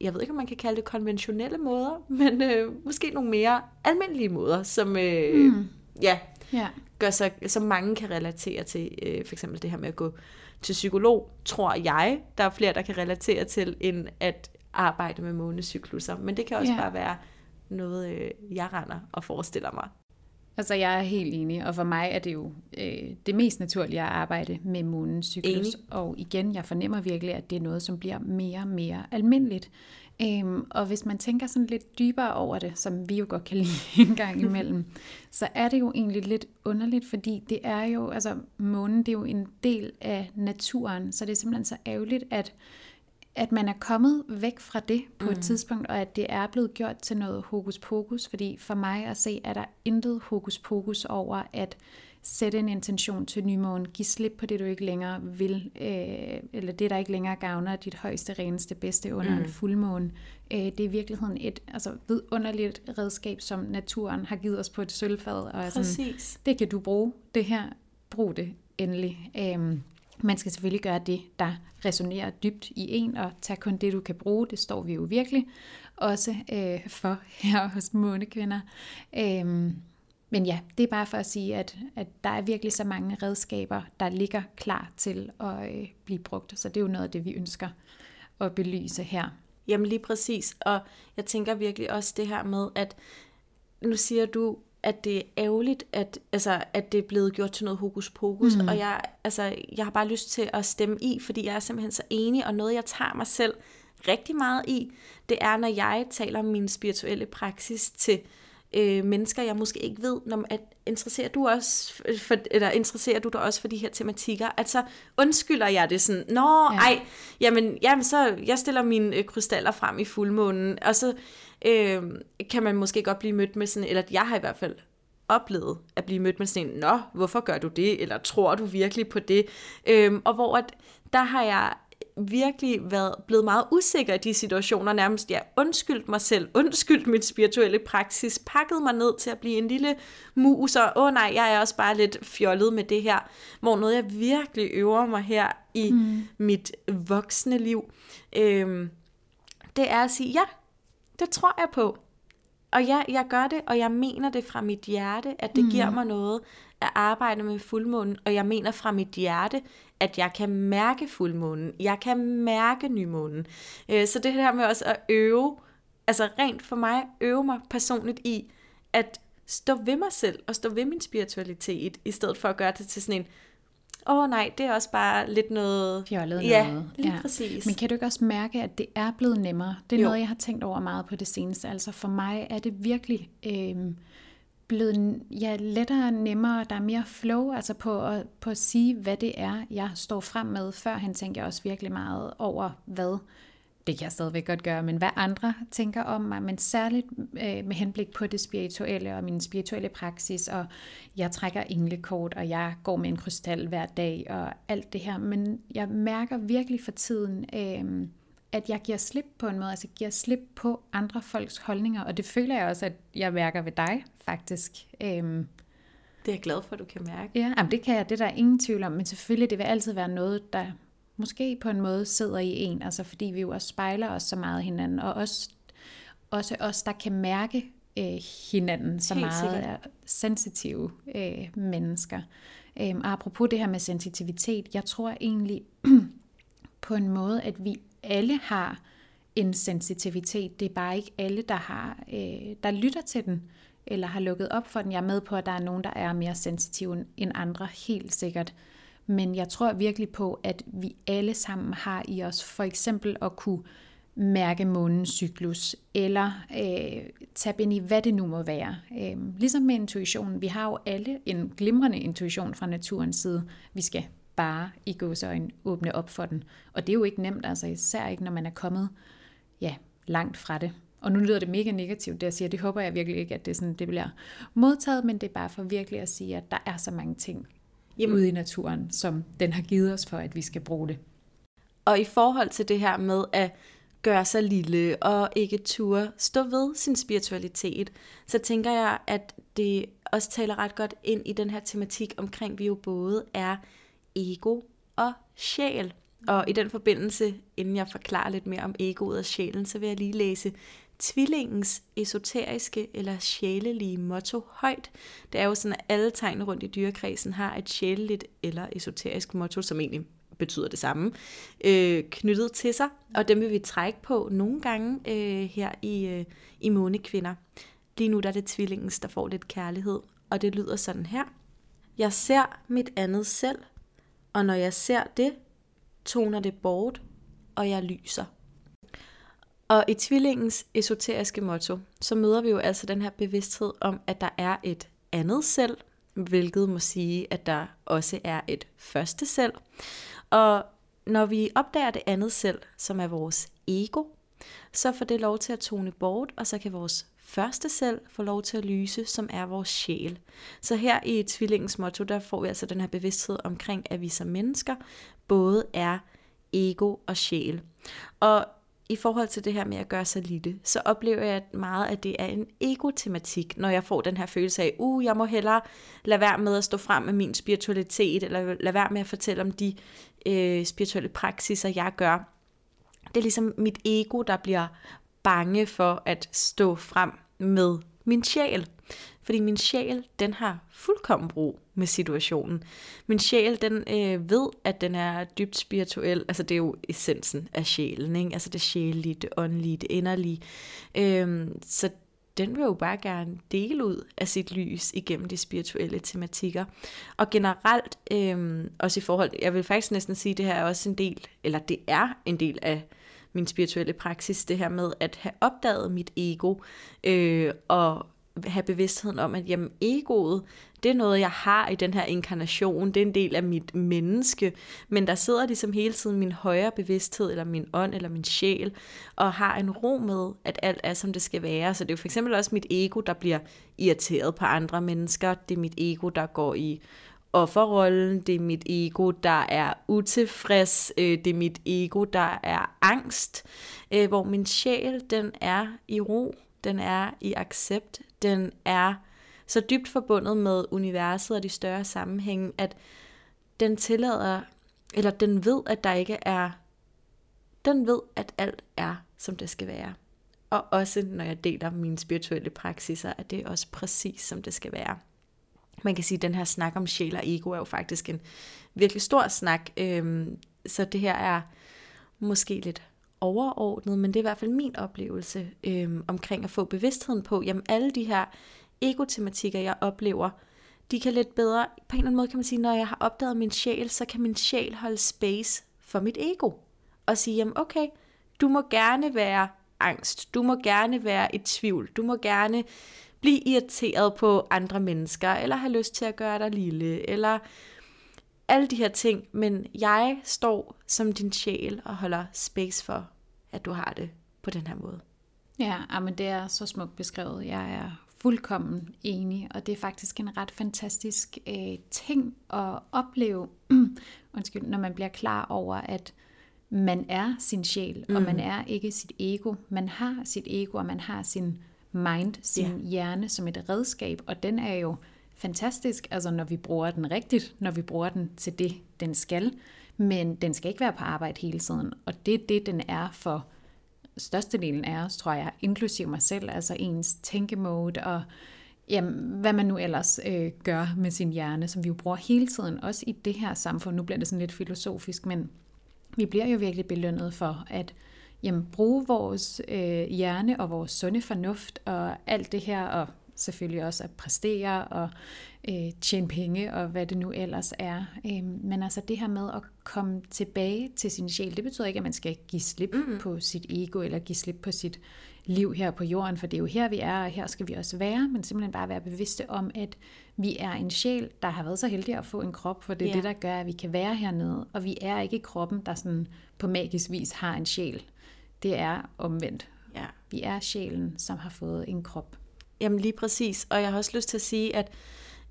jeg ved ikke, om man kan kalde det konventionelle måder, men øh, måske nogle mere almindelige måder, som øh, mm. ja, ja. gør sig, som mange kan relatere til. Øh, for eksempel det her med at gå til psykolog, tror jeg, der er flere, der kan relatere til, end at arbejde med månecykluser. Men det kan også ja. bare være noget, øh, jeg render og forestiller mig. Altså, jeg er helt enig, og for mig er det jo øh, det mest naturlige at arbejde med månens cyklus. Enig. Og igen, jeg fornemmer virkelig, at det er noget, som bliver mere og mere almindeligt. Øhm, og hvis man tænker sådan lidt dybere over det, som vi jo godt kan lide en gang imellem, så er det jo egentlig lidt underligt, fordi det er jo, altså månen, det er jo en del af naturen, så det er simpelthen så ærgerligt, at, at man er kommet væk fra det på mm. et tidspunkt, og at det er blevet gjort til noget hokus pokus, fordi for mig at se, er der intet hokus pokus over, at sætte en intention til nymånen, giv slip på det, du ikke længere vil, øh, eller det, der ikke længere gavner dit højeste, reneste, bedste under mm. en fuldmåne. Øh, det er i virkeligheden et altså, vidunderligt redskab, som naturen har givet os på et sølvfad. Og er sådan, det kan du bruge, det her, brug det endelig. Øh, man skal selvfølgelig gøre det, der resonerer dybt i en, og tage kun det, du kan bruge. Det står vi jo virkelig også øh, for her hos Månekvinder. Øh, men ja, det er bare for at sige, at, at der er virkelig så mange redskaber, der ligger klar til at øh, blive brugt. Så det er jo noget af det, vi ønsker at belyse her. Jamen lige præcis, og jeg tænker virkelig også det her med, at nu siger du, at det er ærgerligt, at, altså, at det er blevet gjort til noget hokus pokus, mm. og jeg, altså, jeg har bare lyst til at stemme i, fordi jeg er simpelthen så enig, og noget jeg tager mig selv rigtig meget i, det er, når jeg taler om min spirituelle praksis til øh, mennesker, jeg måske ikke ved, når, at interesserer du også for, eller interesserer du dig også for de her tematikker? Altså, undskylder jeg det sådan, nå, ja. ej, jamen, jamen, så jeg stiller mine øh, krystaller frem i fuldmånen, og så øh, kan man måske godt blive mødt med sådan, eller jeg har i hvert fald oplevet at blive mødt med sådan en, nå, hvorfor gør du det, eller tror du virkelig på det? Øh, og hvor at, der har jeg virkelig været blevet meget usikker i de situationer, nærmest jeg ja, undskyldt mig selv, undskyldt mit spirituelle praksis, pakket mig ned til at blive en lille mus, og åh oh, nej, jeg er også bare lidt fjollet med det her, hvor noget jeg virkelig øver mig her i mm. mit voksne liv, øhm, det er at sige, ja, det tror jeg på. Og ja, jeg gør det, og jeg mener det fra mit hjerte, at det mm. giver mig noget at arbejde med fuldmånen, og jeg mener fra mit hjerte, at jeg kan mærke fuldmånen, jeg kan mærke nymånen. Øh, så det her med også at øve, altså rent for mig, øve mig personligt i, at stå ved mig selv, og stå ved min spiritualitet, i stedet for at gøre det til sådan en, åh oh, nej, det er også bare lidt noget... Fjollet ja, noget. lige ja, præcis. Men kan du ikke også mærke, at det er blevet nemmere? Det er jo. noget, jeg har tænkt over meget på det seneste. Altså for mig er det virkelig... Øh, blevet ja, lettere, nemmere, der er mere flow, altså på at, på at sige, hvad det er, jeg står frem med. Før han tænkte jeg også virkelig meget over, hvad. Det kan jeg stadigvæk godt gøre, men hvad andre tænker om mig, men særligt øh, med henblik på det spirituelle og min spirituelle praksis, og jeg trækker englekort, og jeg går med en krystal hver dag, og alt det her, men jeg mærker virkelig for tiden, øh, at jeg giver slip på en måde, altså giver slip på andre folks holdninger, og det føler jeg også, at jeg mærker ved dig, faktisk. Øhm, det er jeg glad for, at du kan mærke. Ja, jamen det kan jeg, det er der ingen tvivl om, men selvfølgelig, det vil altid være noget, der måske på en måde sidder i en, altså fordi vi jo også spejler os så meget hinanden, og også, også os, der kan mærke øh, hinanden så Helt meget, sikkert. er sensitive øh, mennesker. Øhm, og apropos det her med sensitivitet, jeg tror egentlig på en måde, at vi alle har en sensitivitet. Det er bare ikke alle, der har, øh, der lytter til den, eller har lukket op for den. Jeg er med på, at der er nogen, der er mere sensitive end andre, helt sikkert. Men jeg tror virkelig på, at vi alle sammen har i os for eksempel at kunne mærke månens cyklus, eller øh, tabe ind i, hvad det nu må være. Øh, ligesom med intuitionen, vi har jo alle en glimrende intuition fra naturens side. Vi skal bare i gåsøjne åbne op for den. Og det er jo ikke nemt, altså især ikke, når man er kommet ja, langt fra det. Og nu lyder det mega negativt, det jeg siger. Det håber jeg virkelig ikke, at det, sådan, det bliver modtaget, men det er bare for virkelig at sige, at der er så mange ting Jamen. ude i naturen, som den har givet os for, at vi skal bruge det. Og i forhold til det her med at gøre sig lille og ikke ture stå ved sin spiritualitet, så tænker jeg, at det også taler ret godt ind i den her tematik omkring, vi jo både er ego og sjæl. Og i den forbindelse, inden jeg forklarer lidt mere om egoet og sjælen, så vil jeg lige læse tvillingens esoteriske eller sjælelige motto højt. Det er jo sådan, at alle tegn rundt i dyrekredsen har et sjæleligt eller esoterisk motto, som egentlig betyder det samme, øh, knyttet til sig. Og dem vil vi trække på nogle gange øh, her i, øh, i Månekvinder. Lige nu der er det tvillingens, der får lidt kærlighed, og det lyder sådan her. Jeg ser mit andet selv og når jeg ser det, toner det bort, og jeg lyser. Og i tvillingens esoteriske motto, så møder vi jo altså den her bevidsthed om, at der er et andet selv, hvilket må sige, at der også er et første selv. Og når vi opdager det andet selv, som er vores ego, så får det lov til at tone bort, og så kan vores første selv får lov til at lyse, som er vores sjæl. Så her i tvillingens motto, der får vi altså den her bevidsthed omkring, at vi som mennesker både er ego og sjæl. Og i forhold til det her med at gøre sig lille, så oplever jeg meget, at det er en ego-tematik, når jeg får den her følelse af, uh, jeg må hellere lade være med at stå frem med min spiritualitet, eller lade være med at fortælle om de øh, spirituelle praksiser, jeg gør. Det er ligesom mit ego, der bliver bange for at stå frem med min sjæl. Fordi min sjæl, den har fuldkommen brug med situationen. Min sjæl, den øh, ved, at den er dybt spirituel. Altså det er jo essensen af sjælen, ikke? Altså det sjælelige, det åndelige, det inderlige. Øhm, så den vil jo bare gerne dele ud af sit lys igennem de spirituelle tematikker. Og generelt, øhm, også i forhold, jeg vil faktisk næsten sige, at det her er også en del, eller det er en del af min spirituelle praksis, det her med at have opdaget mit ego, øh, og have bevidstheden om, at jamen, egoet, det er noget, jeg har i den her inkarnation, det er en del af mit menneske, men der sidder ligesom hele tiden min højere bevidsthed, eller min ånd, eller min sjæl, og har en ro med, at alt er, som det skal være. Så det er jo for eksempel også mit ego, der bliver irriteret på andre mennesker, det er mit ego, der går i offerrollen, det er mit ego, der er utilfreds, øh, det er mit ego, der er angst, øh, hvor min sjæl, den er i ro, den er i accept, den er så dybt forbundet med universet og de større sammenhænge, at den tillader, eller den ved, at der ikke er, den ved, at alt er, som det skal være. Og også når jeg deler mine spirituelle praksiser, at det er også præcis, som det skal være. Man kan sige, at den her snak om sjæl og ego er jo faktisk en virkelig stor snak, øhm, så det her er måske lidt overordnet, men det er i hvert fald min oplevelse øhm, omkring at få bevidstheden på, jamen alle de her egotematikker, jeg oplever, de kan lidt bedre, på en eller anden måde kan man sige, når jeg har opdaget min sjæl, så kan min sjæl holde space for mit ego. Og sige, jamen okay, du må gerne være angst, du må gerne være i tvivl, du må gerne blive irriteret på andre mennesker, eller have lyst til at gøre dig lille, eller alle de her ting, men jeg står som din sjæl og holder space for, at du har det på den her måde. Ja, men det er så smukt beskrevet. Jeg er fuldkommen enig, og det er faktisk en ret fantastisk øh, ting at opleve, undskyld, når man bliver klar over, at man er sin sjæl, mm. og man er ikke sit ego. Man har sit ego, og man har sin mind, sin yeah. hjerne som et redskab, og den er jo fantastisk, altså når vi bruger den rigtigt, når vi bruger den til det, den skal. Men den skal ikke være på arbejde hele tiden, og det er det, den er for størstedelen af os, tror jeg, inklusive mig selv, altså ens tænkemode og jamen, hvad man nu ellers øh, gør med sin hjerne, som vi jo bruger hele tiden, også i det her samfund. Nu bliver det sådan lidt filosofisk, men vi bliver jo virkelig belønnet for at jamen, bruge vores øh, hjerne og vores sunde fornuft og alt det her, og selvfølgelig også at præstere og øh, tjene penge og hvad det nu ellers er. Øh, men altså det her med at komme tilbage til sin sjæl, det betyder ikke, at man skal give slip mm-hmm. på sit ego eller give slip på sit liv her på jorden, for det er jo her, vi er, og her skal vi også være, men simpelthen bare være bevidste om, at vi er en sjæl, der har været så heldig at få en krop, for det er yeah. det, der gør, at vi kan være hernede, og vi er ikke kroppen, der sådan på magisk vis har en sjæl. Det er omvendt. Ja. Vi er sjælen, som har fået en krop. Jamen lige præcis, og jeg har også lyst til at sige, at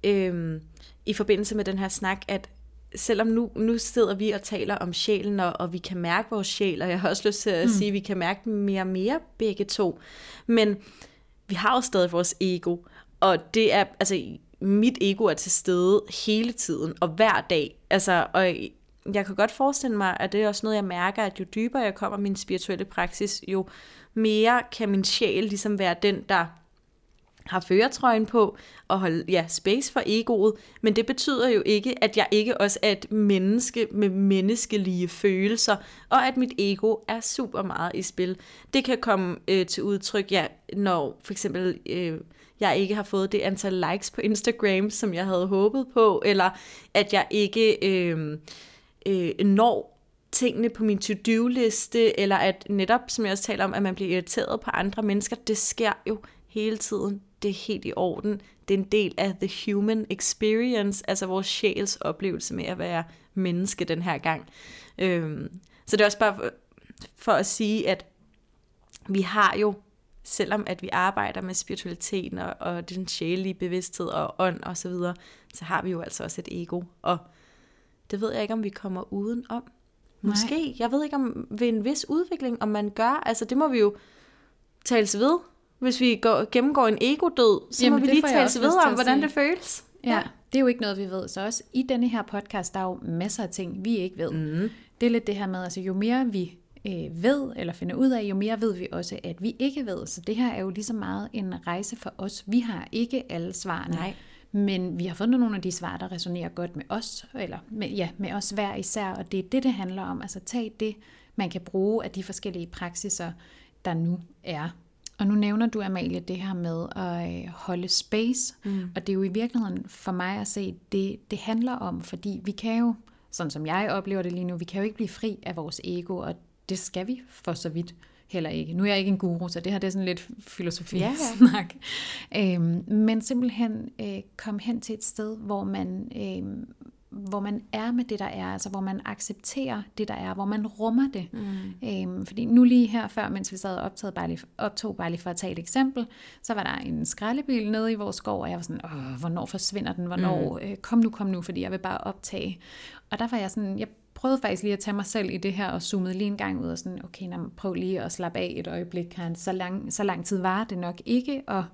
øhm, i forbindelse med den her snak, at selvom nu, nu sidder vi og taler om sjælen, og, og vi kan mærke vores sjæl, og jeg har også lyst til at mm. sige, at vi kan mærke den mere og mere begge to, men vi har jo stadig vores ego, og det er, altså mit ego er til stede hele tiden, og hver dag, altså, og jeg kan godt forestille mig, at det er også noget, jeg mærker, at jo dybere jeg kommer min spirituelle praksis, jo mere kan min sjæl ligesom være den, der har føretrøjen på og holde ja, space for egoet, men det betyder jo ikke, at jeg ikke også er et menneske med menneskelige følelser, og at mit ego er super meget i spil. Det kan komme øh, til udtryk, ja, når for eksempel øh, jeg ikke har fået det antal likes på Instagram, som jeg havde håbet på, eller at jeg ikke øh, øh, når tingene på min to-do-liste, eller at netop, som jeg også taler om, at man bliver irriteret på andre mennesker, det sker jo hele tiden det er helt i orden. Det er en del af the human experience, altså vores sjæls oplevelse med at være menneske den her gang. Øhm, så det er også bare for, at sige, at vi har jo, selvom at vi arbejder med spiritualiteten og, og den sjælige bevidsthed og ånd og så videre, så har vi jo altså også et ego. Og det ved jeg ikke, om vi kommer uden om. Måske. Nej. Jeg ved ikke, om ved en vis udvikling, om man gør. Altså, det må vi jo tales ved hvis vi går, gennemgår en ego-død, så Jamen, må vi lige tale videre om, hvordan det føles. Ja. ja, det er jo ikke noget, vi ved. Så også i denne her podcast, der er jo masser af ting, vi ikke ved. Mm. Det er lidt det her med, altså jo mere vi øh, ved eller finder ud af, jo mere ved vi også, at vi ikke ved. Så det her er jo lige så meget en rejse for os. Vi har ikke alle svarene. Nej. Men vi har fundet nogle af de svar, der resonerer godt med os, eller med, ja, med os hver især, og det er det, det handler om. Altså tag det, man kan bruge af de forskellige praksiser, der nu er. Og nu nævner du, Amalie, det her med at øh, holde space, mm. og det er jo i virkeligheden for mig at se, det, det handler om, fordi vi kan jo, sådan som jeg oplever det lige nu, vi kan jo ikke blive fri af vores ego, og det skal vi for så vidt heller ikke. Nu er jeg ikke en guru, så det her det er sådan lidt filosofi-snak. Ja. Øhm, men simpelthen øh, kom hen til et sted, hvor man, øh, hvor man er med det, der er, altså hvor man accepterer det, der er, hvor man rummer det. Mm. Øhm, fordi nu lige her før, mens vi sad og optog bare, lige, optog bare lige for at tage et eksempel, så var der en skraldebil nede i vores skov, og jeg var sådan, Åh, hvornår forsvinder den, hvornår, mm. øh, kom nu, kom nu, fordi jeg vil bare optage. Og der var jeg sådan, jeg prøvede faktisk lige at tage mig selv i det her, og zoomede lige en gang ud og sådan, okay, nå, prøv lige at slappe af et øjeblik, kan så lang, så lang tid var det nok ikke, og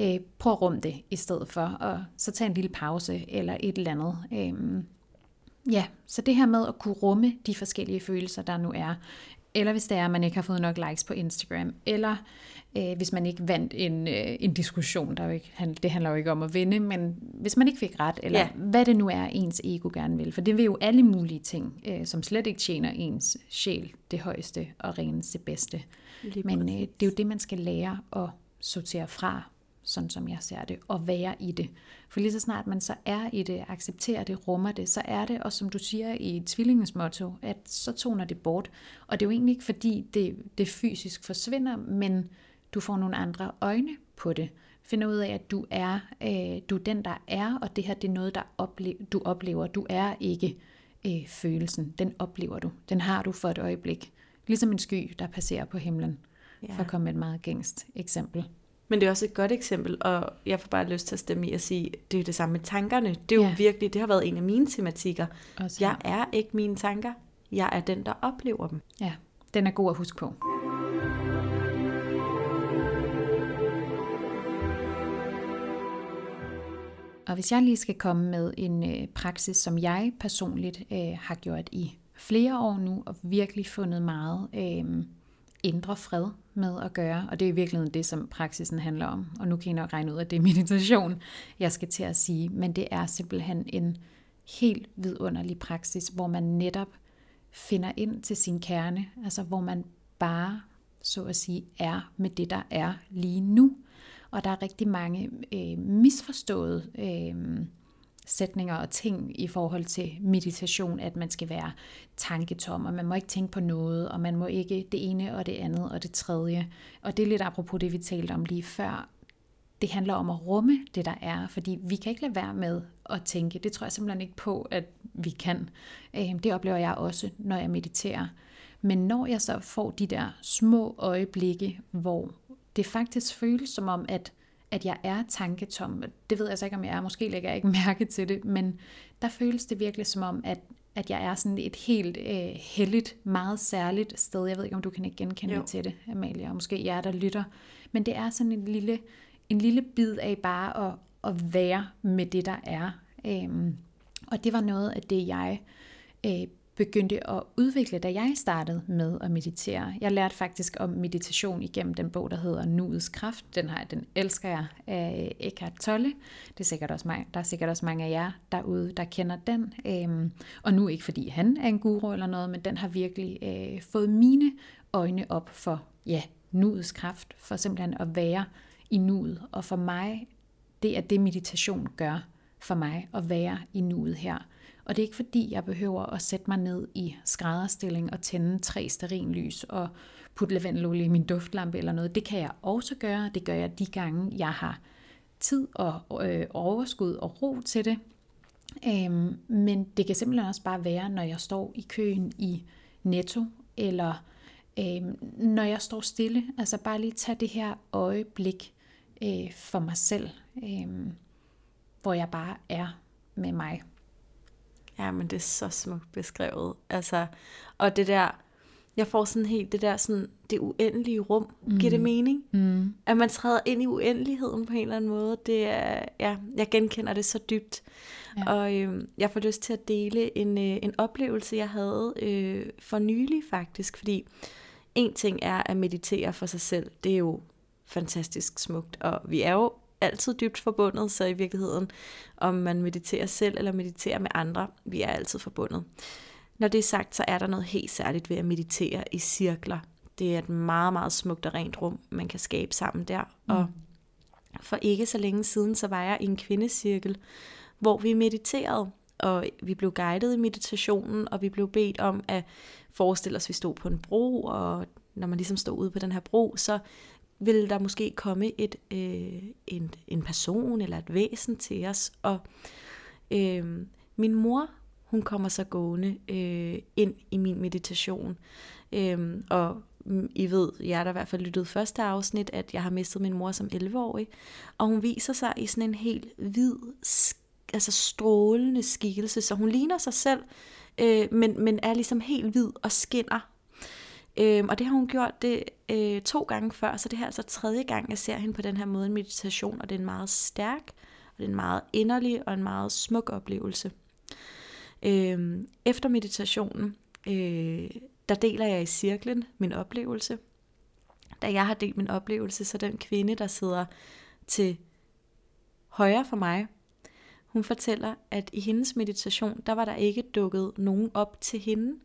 øh, prøv at rumme det i stedet for, og så tage en lille pause eller et eller andet. Øh, ja, så det her med at kunne rumme de forskellige følelser, der nu er, eller hvis det er, at man ikke har fået nok likes på Instagram, eller øh, hvis man ikke vandt en, øh, en diskussion, der jo ikke, det handler jo ikke om at vinde, men hvis man ikke fik ret, eller ja. hvad det nu er, ens ego gerne vil, for det vil jo alle mulige ting, øh, som slet ikke tjener ens sjæl det højeste og reneste bedste. Lige men øh, det er jo det, man skal lære at sortere fra, sådan som jeg ser det, og være i det. For lige så snart man så er i det, accepterer det, rummer det, så er det, og som du siger i tvillingens motto, at så toner det bort. Og det er jo egentlig ikke fordi, det, det fysisk forsvinder, men du får nogle andre øjne på det. Finder ud af, at du er, øh, du er den, der er, og det her det er noget, der ople- du oplever. Du er ikke øh, følelsen. Den oplever du. Den har du for et øjeblik. Ligesom en sky, der passerer på himlen. Ja. For at komme med et meget gængst eksempel. Men det er også et godt eksempel, og jeg får bare lyst til at stemme i at sige, det er det samme med tankerne. Det er jo ja. virkelig, det har været en af mine tematikker. Også, ja. Jeg er ikke mine tanker. Jeg er den, der oplever dem. Ja, den er god at huske på. Og hvis jeg lige skal komme med en øh, praksis, som jeg personligt øh, har gjort i flere år nu, og virkelig fundet meget øh, indre fred med at gøre, og det er i virkeligheden det, som praksisen handler om. Og nu kan I nok regne ud, at det er meditation, jeg skal til at sige, men det er simpelthen en helt vidunderlig praksis, hvor man netop finder ind til sin kerne, altså hvor man bare, så at sige, er med det, der er lige nu. Og der er rigtig mange øh, misforståede øh, sætninger og ting i forhold til meditation, at man skal være tanketom, og man må ikke tænke på noget, og man må ikke det ene og det andet og det tredje. Og det er lidt apropos det, vi talte om lige før. Det handler om at rumme det, der er, fordi vi kan ikke lade være med at tænke. Det tror jeg simpelthen ikke på, at vi kan. Øh, det oplever jeg også, når jeg mediterer. Men når jeg så får de der små øjeblikke, hvor det faktisk føles som om, at, at jeg er tanketom. Det ved jeg så ikke, om jeg er. Måske lægger jeg ikke mærke til det, men der føles det virkelig som om, at, at jeg er sådan et helt øh, heldigt, meget særligt sted. Jeg ved ikke, om du kan ikke genkende jo. til det, Amalie, og måske jeg der lytter. Men det er sådan en lille, en lille bid af bare at, at være med det, der er. Øhm, og det var noget af det, jeg øh, begyndte at udvikle, da jeg startede med at meditere. Jeg lærte faktisk om meditation igennem den bog, der hedder Nuets Kraft. Den, her, den elsker jeg af Eckhart Tolle. Det er sikkert også mig, der er sikkert også mange af jer derude, der kender den. Øhm, og nu ikke fordi han er en guru eller noget, men den har virkelig øh, fået mine øjne op for ja, nuets kraft, for simpelthen at være i nuet. Og for mig, det er det meditation gør for mig, at være i nuet her. Og det er ikke fordi, jeg behøver at sætte mig ned i skrædderstilling og tænde tre lys og putte lavendelolie i min duftlampe eller noget. Det kan jeg også gøre. Det gør jeg de gange, jeg har tid og øh, overskud og ro til det. Øhm, men det kan simpelthen også bare være, når jeg står i køen i Netto, eller øhm, når jeg står stille. Altså bare lige tage det her øjeblik øh, for mig selv, øh, hvor jeg bare er med mig. Ja, men det er så smukt beskrevet. Altså, og det der, jeg får sådan helt det der sådan, det uendelige rum. Mm. Giver det mening? Mm. At man træder ind i uendeligheden på en eller anden måde. Det er, ja, jeg genkender det så dybt. Ja. Og øh, jeg får lyst til at dele en, øh, en oplevelse, jeg havde øh, for nylig faktisk, fordi en ting er at meditere for sig selv. Det er jo fantastisk smukt, og vi er jo altid dybt forbundet, så i virkeligheden, om man mediterer selv eller mediterer med andre, vi er altid forbundet. Når det er sagt, så er der noget helt særligt ved at meditere i cirkler. Det er et meget, meget smukt og rent rum, man kan skabe sammen der. Mm. Og for ikke så længe siden, så var jeg i en kvindecirkel, hvor vi mediterede, og vi blev guidet i meditationen, og vi blev bedt om at forestille os, at vi stod på en bro, og når man ligesom stod ude på den her bro, så vil der måske komme et, øh, en, en person eller et væsen til os. Og øh, min mor, hun kommer så gående øh, ind i min meditation. Øh, og I ved, jeg har da i hvert fald lyttet første afsnit, at jeg har mistet min mor som 11-årig. Og hun viser sig i sådan en helt hvid, altså strålende skikkelse, så hun ligner sig selv, øh, men, men er ligesom helt hvid og skinner Øhm, og det har hun gjort det øh, to gange før, så det her er altså tredje gang, jeg ser hende på den her måde en meditation, og det er en meget stærk, og det er en meget inderlig og en meget smuk oplevelse. Øhm, efter meditationen, øh, der deler jeg i cirklen min oplevelse. Da jeg har delt min oplevelse, så den kvinde, der sidder til højre for mig, hun fortæller, at i hendes meditation, der var der ikke dukket nogen op til hende,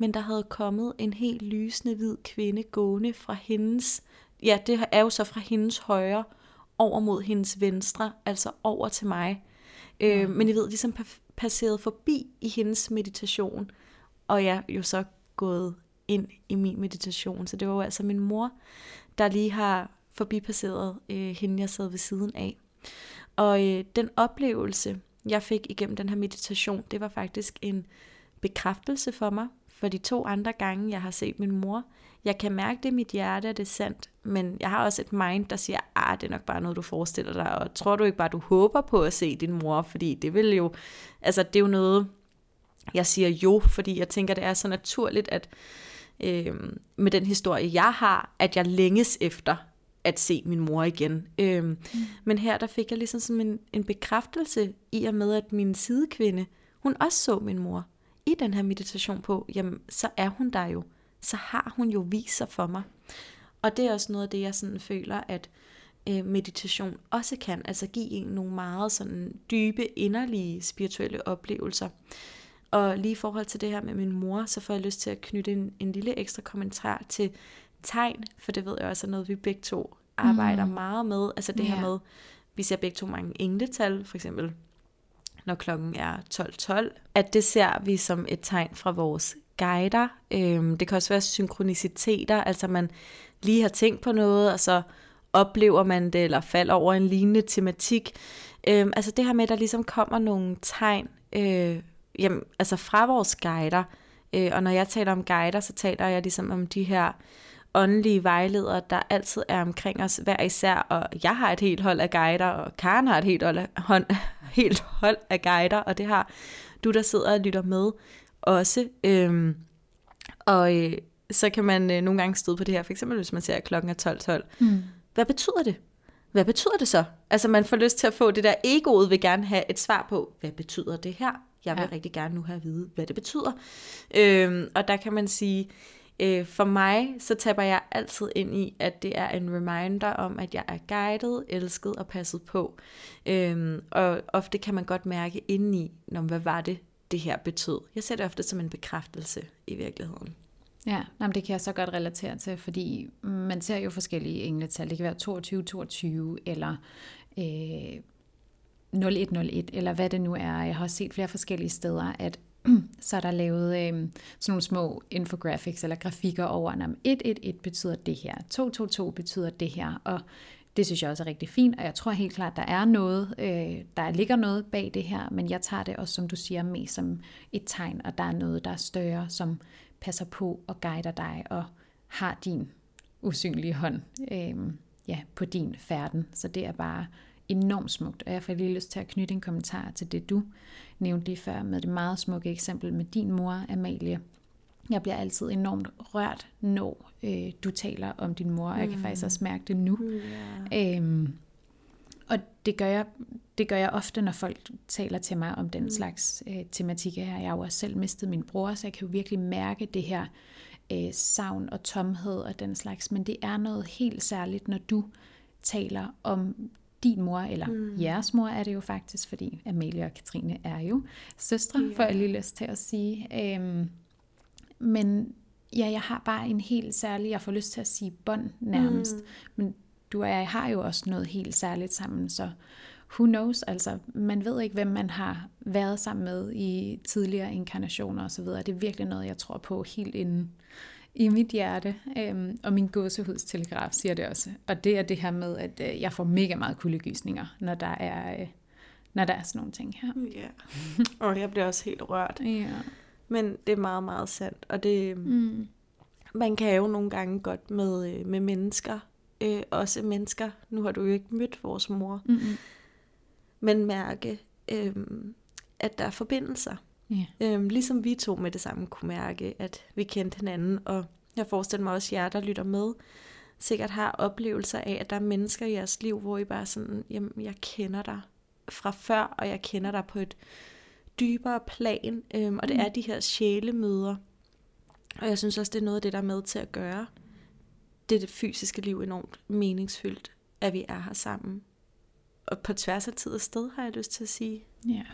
men der havde kommet en helt lysende hvid kvinde gående fra hendes, ja, det er jo så fra hendes højre over mod hendes venstre, altså over til mig. Øh, Men I ved, ligesom passeret forbi i hendes meditation, og jeg er jo så gået ind i min meditation. Så det var jo altså min mor, der lige har forbipasseret øh, hende, jeg sad ved siden af. Og øh, den oplevelse, jeg fik igennem den her meditation, det var faktisk en bekræftelse for mig, for de to andre gange, jeg har set min mor. Jeg kan mærke det i mit hjerte, at det er sandt, men jeg har også et mind, der siger, ah, det er nok bare noget, du forestiller dig, og tror du ikke bare, du håber på at se din mor, fordi det vil jo, altså det er jo noget, jeg siger jo, fordi jeg tænker, det er så naturligt, at øh, med den historie, jeg har, at jeg længes efter at se min mor igen. Øh, mm. Men her, der fik jeg ligesom sådan en, en bekræftelse i og med, at min sidekvinde, hun også så min mor i den her meditation på, jamen så er hun der jo. Så har hun jo vist sig for mig. Og det er også noget af det, jeg sådan føler, at øh, meditation også kan, altså give en nogle meget sådan dybe, inderlige spirituelle oplevelser. Og lige i forhold til det her med min mor, så får jeg lyst til at knytte en, en lille ekstra kommentar til tegn, for det ved jeg også er noget, vi begge to arbejder mm. meget med. Altså det yeah. her med, vi ser begge to mange engletal, for eksempel når klokken er 12.12, at det ser vi som et tegn fra vores guider. Øhm, det kan også være synkroniciteter, altså man lige har tænkt på noget, og så oplever man det, eller falder over en lignende tematik. Øhm, altså det her med, at der ligesom kommer nogle tegn øh, jamen, altså fra vores guider. Øh, og når jeg taler om guider, så taler jeg ligesom om de her åndelige vejledere, der altid er omkring os hver især, og jeg har et helt hold af guider, og Karen har et helt hold af, helt hold af guider, og det har du, der sidder og lytter med, også. Øhm, og øh, så kan man øh, nogle gange støde på det her, for eksempel hvis man ser, at klokken er 12.12. 12. Mm. Hvad betyder det? Hvad betyder det så? Altså man får lyst til at få det der egoet, vil gerne have et svar på, hvad betyder det her? Jeg vil ja. rigtig gerne nu have at vide, hvad det betyder. Øhm, og der kan man sige, Øh, for mig, så taber jeg altid ind i, at det er en reminder om, at jeg er guidet, elsket og passet på. Øhm, og ofte kan man godt mærke indeni, når, hvad var det, det her betød. Jeg ser det ofte som en bekræftelse i virkeligheden. Ja, jamen det kan jeg så godt relatere til, fordi man ser jo forskellige engletal. Det kan være 22, 22 eller øh, 0101, eller hvad det nu er. Jeg har også set flere forskellige steder, at så er der lavet øh, sådan nogle små infographics eller grafikker over, at 111 betyder det her, 222 betyder det her, og det synes jeg også er rigtig fint, og jeg tror helt klart, der er noget, øh, der ligger noget bag det her, men jeg tager det også, som du siger, med som et tegn, og der er noget, der er større, som passer på og guider dig, og har din usynlige hånd øh, ja, på din færden. Så det er bare enormt smukt, og jeg får lige lyst til at knytte en kommentar til det, du nævnte lige før med det meget smukke eksempel med din mor, Amalie. Jeg bliver altid enormt rørt, når øh, du taler om din mor, og jeg kan mm. faktisk også mærke det nu. Yeah. Øhm, og det gør, jeg, det gør jeg ofte, når folk taler til mig om den mm. slags øh, tematikker her. Jeg har jo også selv mistet min bror, så jeg kan jo virkelig mærke det her øh, savn og tomhed og den slags. Men det er noget helt særligt, når du taler om din mor, eller mm. jeres mor er det jo faktisk, fordi Amalie og Katrine er jo søstre, yeah. for jeg lige lyst til at sige. Øhm, men ja, jeg har bare en helt særlig, jeg får lyst til at sige bånd nærmest, mm. men du og jeg har jo også noget helt særligt sammen, så who knows, altså man ved ikke, hvem man har været sammen med i tidligere inkarnationer osv. Det er virkelig noget, jeg tror på helt inden i mit hjerte, øhm, og min gåsehudstelegraf siger det også. Og det er det her med, at øh, jeg får mega meget kuldegysninger, når der er, øh, når der er sådan nogle ting her. Ja, og jeg bliver også helt rørt. Ja. Men det er meget, meget sandt, og det, mm. man kan jo nogle gange godt med, øh, med mennesker, øh, også mennesker, nu har du jo ikke mødt vores mor, mm-hmm. men mærke, øh, at der er forbindelser. Yeah. Øhm, ligesom vi to med det samme kunne mærke, at vi kendte hinanden, og jeg forestiller mig også jer, der lytter med, sikkert har oplevelser af, at der er mennesker i jeres liv, hvor I bare sådan, jamen jeg kender dig fra før, og jeg kender dig på et dybere plan, øhm, og det mm. er de her sjælemøder. Og jeg synes også, det er noget af det, der er med til at gøre det, det fysiske liv enormt meningsfyldt, at vi er her sammen. Og på tværs af tid og sted, har jeg lyst til at sige. Ja. Yeah.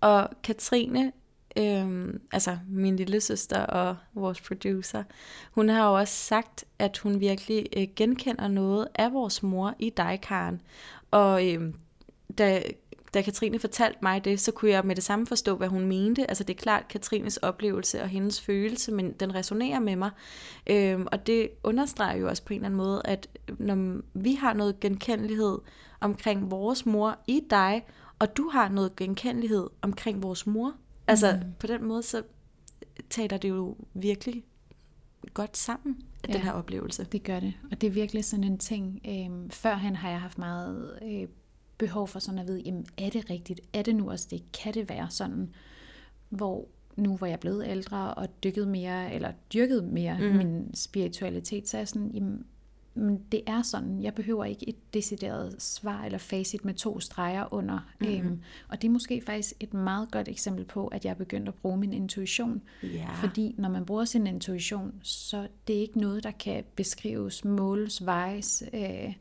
Og Katrine, øhm, altså min lille søster og vores producer, hun har jo også sagt, at hun virkelig øh, genkender noget af vores mor i dig, Karen. Og øhm, da, da Katrine fortalte mig det, så kunne jeg med det samme forstå, hvad hun mente. Altså det er klart Katrines oplevelse og hendes følelse, men den resonerer med mig. Øhm, og det understreger jo også på en eller anden måde, at når vi har noget genkendelighed omkring vores mor i dig, og du har noget genkendelighed omkring vores mor. Altså mm. på den måde, så taler det jo virkelig godt sammen, ja, den her oplevelse. det gør det. Og det er virkelig sådan en ting. Øhm, førhen har jeg haft meget øh, behov for sådan at vide, jamen er det rigtigt? Er det nu også det? Kan det være sådan? Hvor nu hvor jeg er blevet ældre og dykket mere, eller dyrket mere mm. min spiritualitet, så er jeg sådan, jamen, men det er sådan. Jeg behøver ikke et decideret svar eller facit med to streger under. Mm-hmm. Øhm, og det er måske faktisk et meget godt eksempel på, at jeg er begyndt at bruge min intuition. Yeah. Fordi når man bruger sin intuition, så det er ikke noget, der kan beskrives, måles, vejes øh,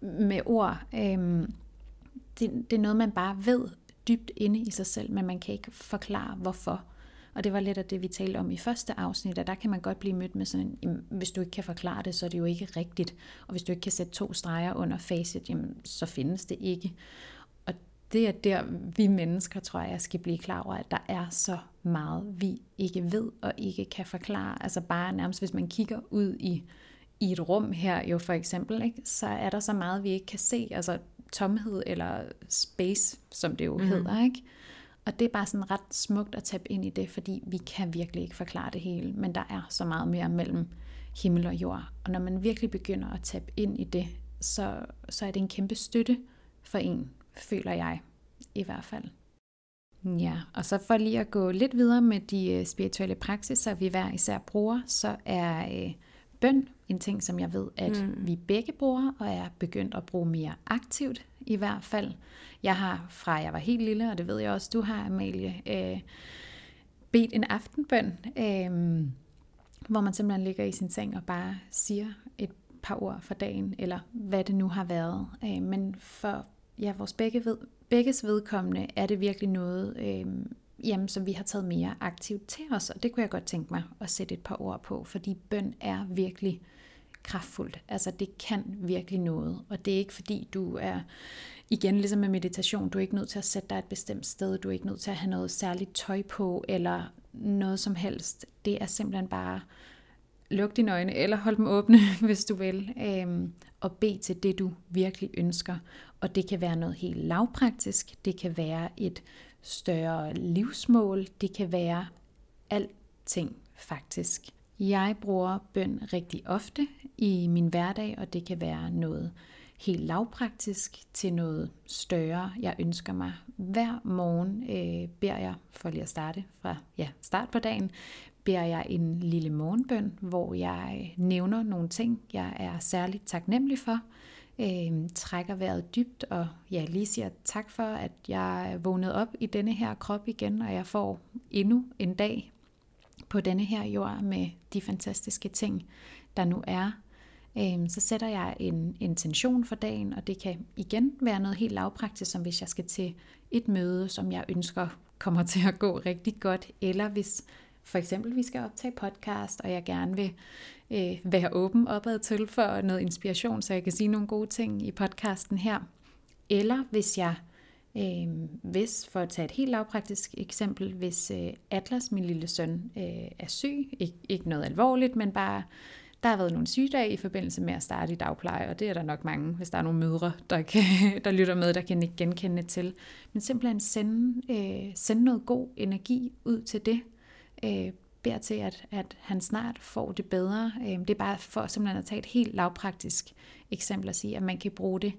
med ord. Øhm, det, det er noget, man bare ved dybt inde i sig selv, men man kan ikke forklare, hvorfor. Og det var lidt af det, vi talte om i første afsnit, at der kan man godt blive mødt med sådan en, hvis du ikke kan forklare det, så er det jo ikke rigtigt. Og hvis du ikke kan sætte to streger under facet, jamen, så findes det ikke. Og det er der, vi mennesker, tror jeg, skal blive klar over, at der er så meget, vi ikke ved og ikke kan forklare. Altså bare nærmest, hvis man kigger ud i, i et rum her jo for eksempel, ikke, så er der så meget, vi ikke kan se. Altså tomhed eller space, som det jo mm. hedder, ikke? Og det er bare sådan ret smukt at tabe ind i det, fordi vi kan virkelig ikke forklare det hele, men der er så meget mere mellem himmel og jord. Og når man virkelig begynder at tabe ind i det, så, så er det en kæmpe støtte for en, føler jeg i hvert fald. Ja, og så for lige at gå lidt videre med de øh, spirituelle praksiser, vi hver især bruger, så er øh, bøn en ting, som jeg ved, at mm. vi begge bruger, og er begyndt at bruge mere aktivt i hvert fald. Jeg har fra jeg var helt lille, og det ved jeg også, du har, Amalie, øh, bedt en aftenbøn, øh, hvor man simpelthen ligger i sin seng og bare siger et par ord for dagen, eller hvad det nu har været. Øh, men for ja, vores begge ved, begges vedkommende er det virkelig noget, øh, jamen, som vi har taget mere aktivt til os, og det kunne jeg godt tænke mig at sætte et par ord på, fordi bøn er virkelig kraftfuldt. Altså det kan virkelig noget, og det er ikke fordi du er, igen ligesom med meditation, du er ikke nødt til at sætte dig et bestemt sted, du er ikke nødt til at have noget særligt tøj på, eller noget som helst. Det er simpelthen bare, luk dine øjne, eller hold dem åbne, hvis du vil, øhm, og bed til det, du virkelig ønsker. Og det kan være noget helt lavpraktisk, det kan være et større livsmål, det kan være alting faktisk. Jeg bruger bøn rigtig ofte i min hverdag, og det kan være noget helt lavpraktisk til noget større, jeg ønsker mig. Hver morgen øh, beder jeg, for lige at starte fra ja, start på dagen, beder jeg en lille morgenbøn, hvor jeg øh, nævner nogle ting, jeg er særligt taknemmelig for. øh, trækker vejret dybt, og ja, lige siger tak for, at jeg er vågnet op i denne her krop igen, og jeg får endnu en dag på denne her jord med de fantastiske ting, der nu er. Øh, så sætter jeg en intention for dagen, og det kan igen være noget helt lavpraktisk, som hvis jeg skal til et møde, som jeg ønsker kommer til at gå rigtig godt, eller hvis for eksempel vi skal optage podcast, og jeg gerne vil øh, være åben opad til for noget inspiration, så jeg kan sige nogle gode ting i podcasten her. Eller hvis jeg, øh, hvis for at tage et helt lavpraktisk eksempel, hvis øh, Atlas, min lille søn, øh, er syg, Ik- ikke noget alvorligt, men bare der har været nogle sygedage i forbindelse med at starte i dagpleje, og det er der nok mange, hvis der er nogle mødre, der, kan, der lytter med, der kan ikke genkende til. Men simpelthen sende, øh, sende noget god energi ud til det. Øh, beder til, at, at han snart får det bedre. Øh, det er bare for simpelthen at tage et helt lavpraktisk eksempel og sige, at man kan bruge det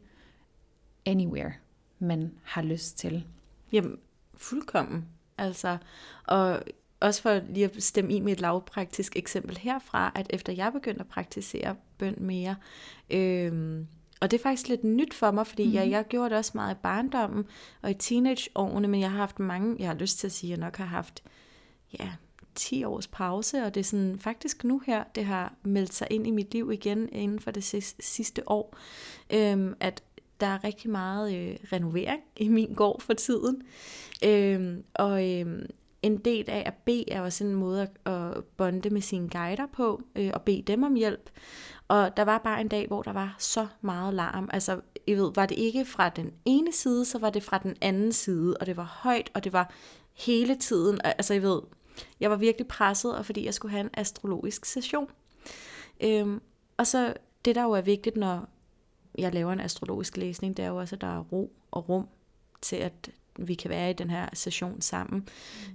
anywhere, man har lyst til. Jamen, fuldkommen. Altså, og også for lige at stemme i med et lavpraktisk eksempel herfra, at efter jeg begyndte at praktisere bøn mere, øh, og det er faktisk lidt nyt for mig, fordi mm. jeg, mhm. jeg gjorde det også meget i barndommen og i teenageårene, men jeg har haft mange, jeg har lyst til at sige, at jeg nok har haft, ja, 10 års pause, og det er sådan faktisk nu her, det har meldt sig ind i mit liv igen inden for det sidste år, øhm, at der er rigtig meget øh, renovering i min gård for tiden. Øhm, og øhm, en del af at bede er også en måde at, at bonde med sine guider på, øh, og bede dem om hjælp. Og der var bare en dag, hvor der var så meget larm. Altså, jeg ved, var det ikke fra den ene side, så var det fra den anden side, og det var højt, og det var hele tiden. Altså, jeg ved, jeg var virkelig presset, og fordi jeg skulle have en astrologisk session. Øhm, og så det, der jo er vigtigt, når jeg laver en astrologisk læsning, det er jo også, at der er ro og rum til, at vi kan være i den her session sammen.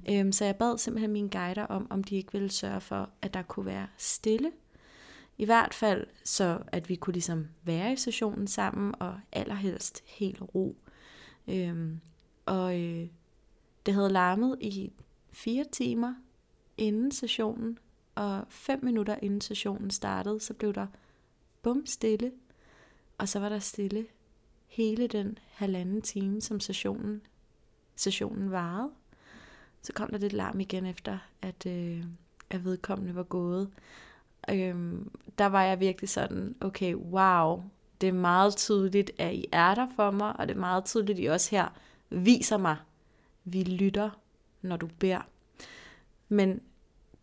Mm. Øhm, så jeg bad simpelthen mine guider om, om de ikke ville sørge for, at der kunne være stille. I hvert fald så, at vi kunne ligesom være i sessionen sammen, og allerhelst helt ro. Øhm, og øh, det havde larmet i fire timer inden sessionen, og fem minutter inden sessionen startede, så blev der bum stille, og så var der stille hele den halvanden time, som sessionen, sessionen varede. Så kom der lidt larm igen efter, at, øh, at vedkommende var gået. Øhm, der var jeg virkelig sådan, okay, wow, det er meget tydeligt, at I er der for mig, og det er meget tydeligt, at I også her viser mig, vi lytter, når du beder. Men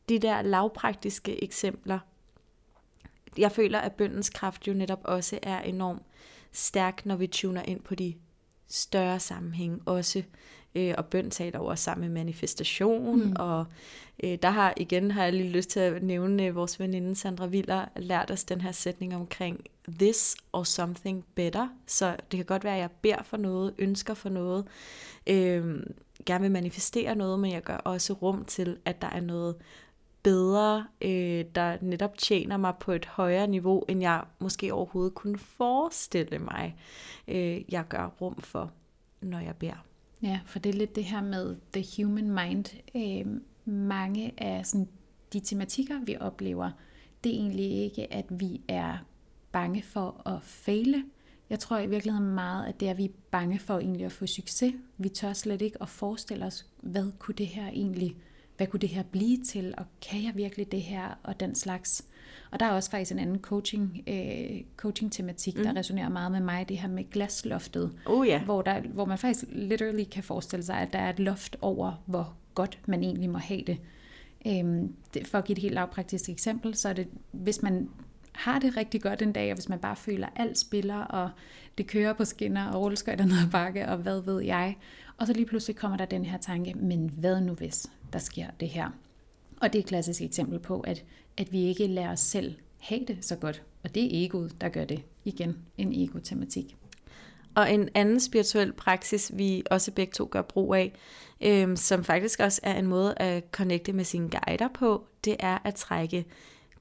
de der lavpraktiske eksempler, jeg føler, at bøndens kraft jo netop også er enormt stærk, når vi tuner ind på de større sammenhæng også. Øh, og bøn taler over sammen med manifestation, mm. og øh, der har igen har jeg lige lyst til at nævne øh, vores veninde Sandra Viller lært os den her sætning omkring this or something better. Så det kan godt være, at jeg beder for noget, ønsker for noget, øh, gerne vil manifestere noget, men jeg gør også rum til, at der er noget bedre, øh, der netop tjener mig på et højere niveau, end jeg måske overhovedet kunne forestille mig, øh, jeg gør rum for, når jeg beder. Ja, for det er lidt det her med the human mind. Øh, mange af sådan, de tematikker, vi oplever, det er egentlig ikke, at vi er bange for at fejle. Jeg tror i virkeligheden meget, at det er, at vi er bange for egentlig at få succes. Vi tør slet ikke at forestille os, hvad kunne det her egentlig hvad kunne det her blive til, og kan jeg virkelig det her, og den slags. Og der er også faktisk en anden coaching, øh, coaching-tematik, mm. der resonerer meget med mig, det her med glasloftet, oh, yeah. hvor, der, hvor man faktisk literally kan forestille sig, at der er et loft over, hvor godt man egentlig må have det. Øhm, det for at give et helt lavpraktisk eksempel, så er det, hvis man har det rigtig godt en dag, og hvis man bare føler, at alt spiller, og det kører på skinner, og rulleskøjter ned ad bakke, og hvad ved jeg, og så lige pludselig kommer der den her tanke, men hvad nu hvis der sker det her? Og det er et klassisk eksempel på, at, at vi ikke lærer os selv have det så godt. Og det er egoet, der gør det. Igen, en ego-tematik. Og en anden spirituel praksis, vi også begge to gør brug af, øhm, som faktisk også er en måde at connecte med sine guider på, det er at trække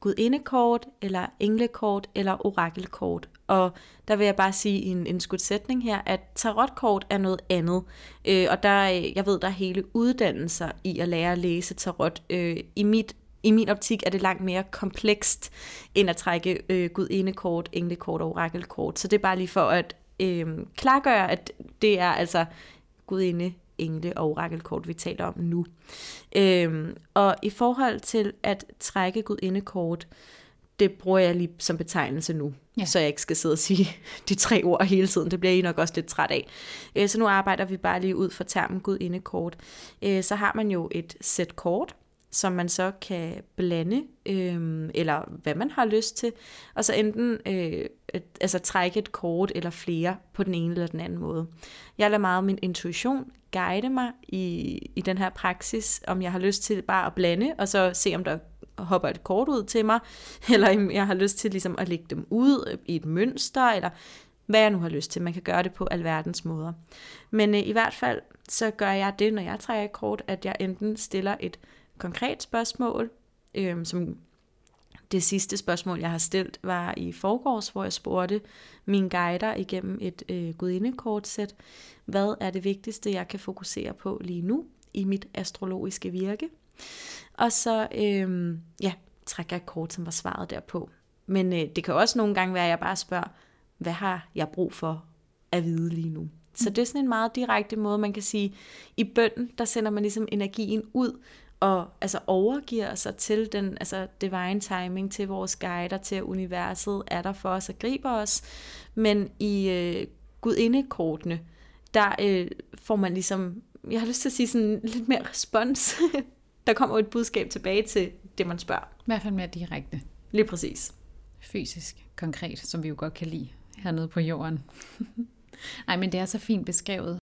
gudindekort, eller englekort, eller orakelkort. Og der vil jeg bare sige en, en indskudt sætning her, at tarotkort er noget andet. Øh, og der, jeg ved, der er hele uddannelser i at lære at læse tarot. Øh, I mit i min optik er det langt mere komplekst, end at trække øh, gudindekort, englekort og orakelkort. Så det er bare lige for at øh, klargøre, at det er altså gudinde, engle og orakelkort, vi taler om nu. Øh, og i forhold til at trække gudindekort, det bruger jeg lige som betegnelse nu, ja. så jeg ikke skal sidde og sige de tre ord hele tiden. Det bliver I nok også lidt træt af. Øh, så nu arbejder vi bare lige ud for termen gudindekort. Øh, så har man jo et sæt kort, som man så kan blande, øh, eller hvad man har lyst til, og så enten øh, et, altså trække et kort eller flere på den ene eller den anden måde. Jeg lader meget min intuition guide mig i, i den her praksis, om jeg har lyst til bare at blande, og så se, om der hopper et kort ud til mig, eller om jeg har lyst til ligesom at lægge dem ud i et mønster, eller hvad jeg nu har lyst til. Man kan gøre det på alverdens måder. Men øh, i hvert fald, så gør jeg det, når jeg trækker et kort, at jeg enten stiller et konkret spørgsmål, øh, som det sidste spørgsmål, jeg har stillet, var i forgårs, hvor jeg spurgte mine guider igennem et øh, gudinekortsæt, hvad er det vigtigste, jeg kan fokusere på lige nu i mit astrologiske virke? Og så øh, ja, trækker jeg et kort, som var svaret derpå. Men øh, det kan også nogle gange være, at jeg bare spørger, hvad har jeg brug for at vide lige nu? Så det er sådan en meget direkte måde, man kan sige, i bønden, der sender man ligesom energien ud, og altså overgiver sig til den altså divine timing, til vores guider, til universet er der for os og griber os. Men i øh, gudindekortene, der øh, får man ligesom, jeg har lyst til at sige sådan lidt mere respons. der kommer et budskab tilbage til det, man spørger. I hvert fald mere direkte. Lige præcis. Fysisk, konkret, som vi jo godt kan lide hernede på jorden. Nej, men det er så fint beskrevet.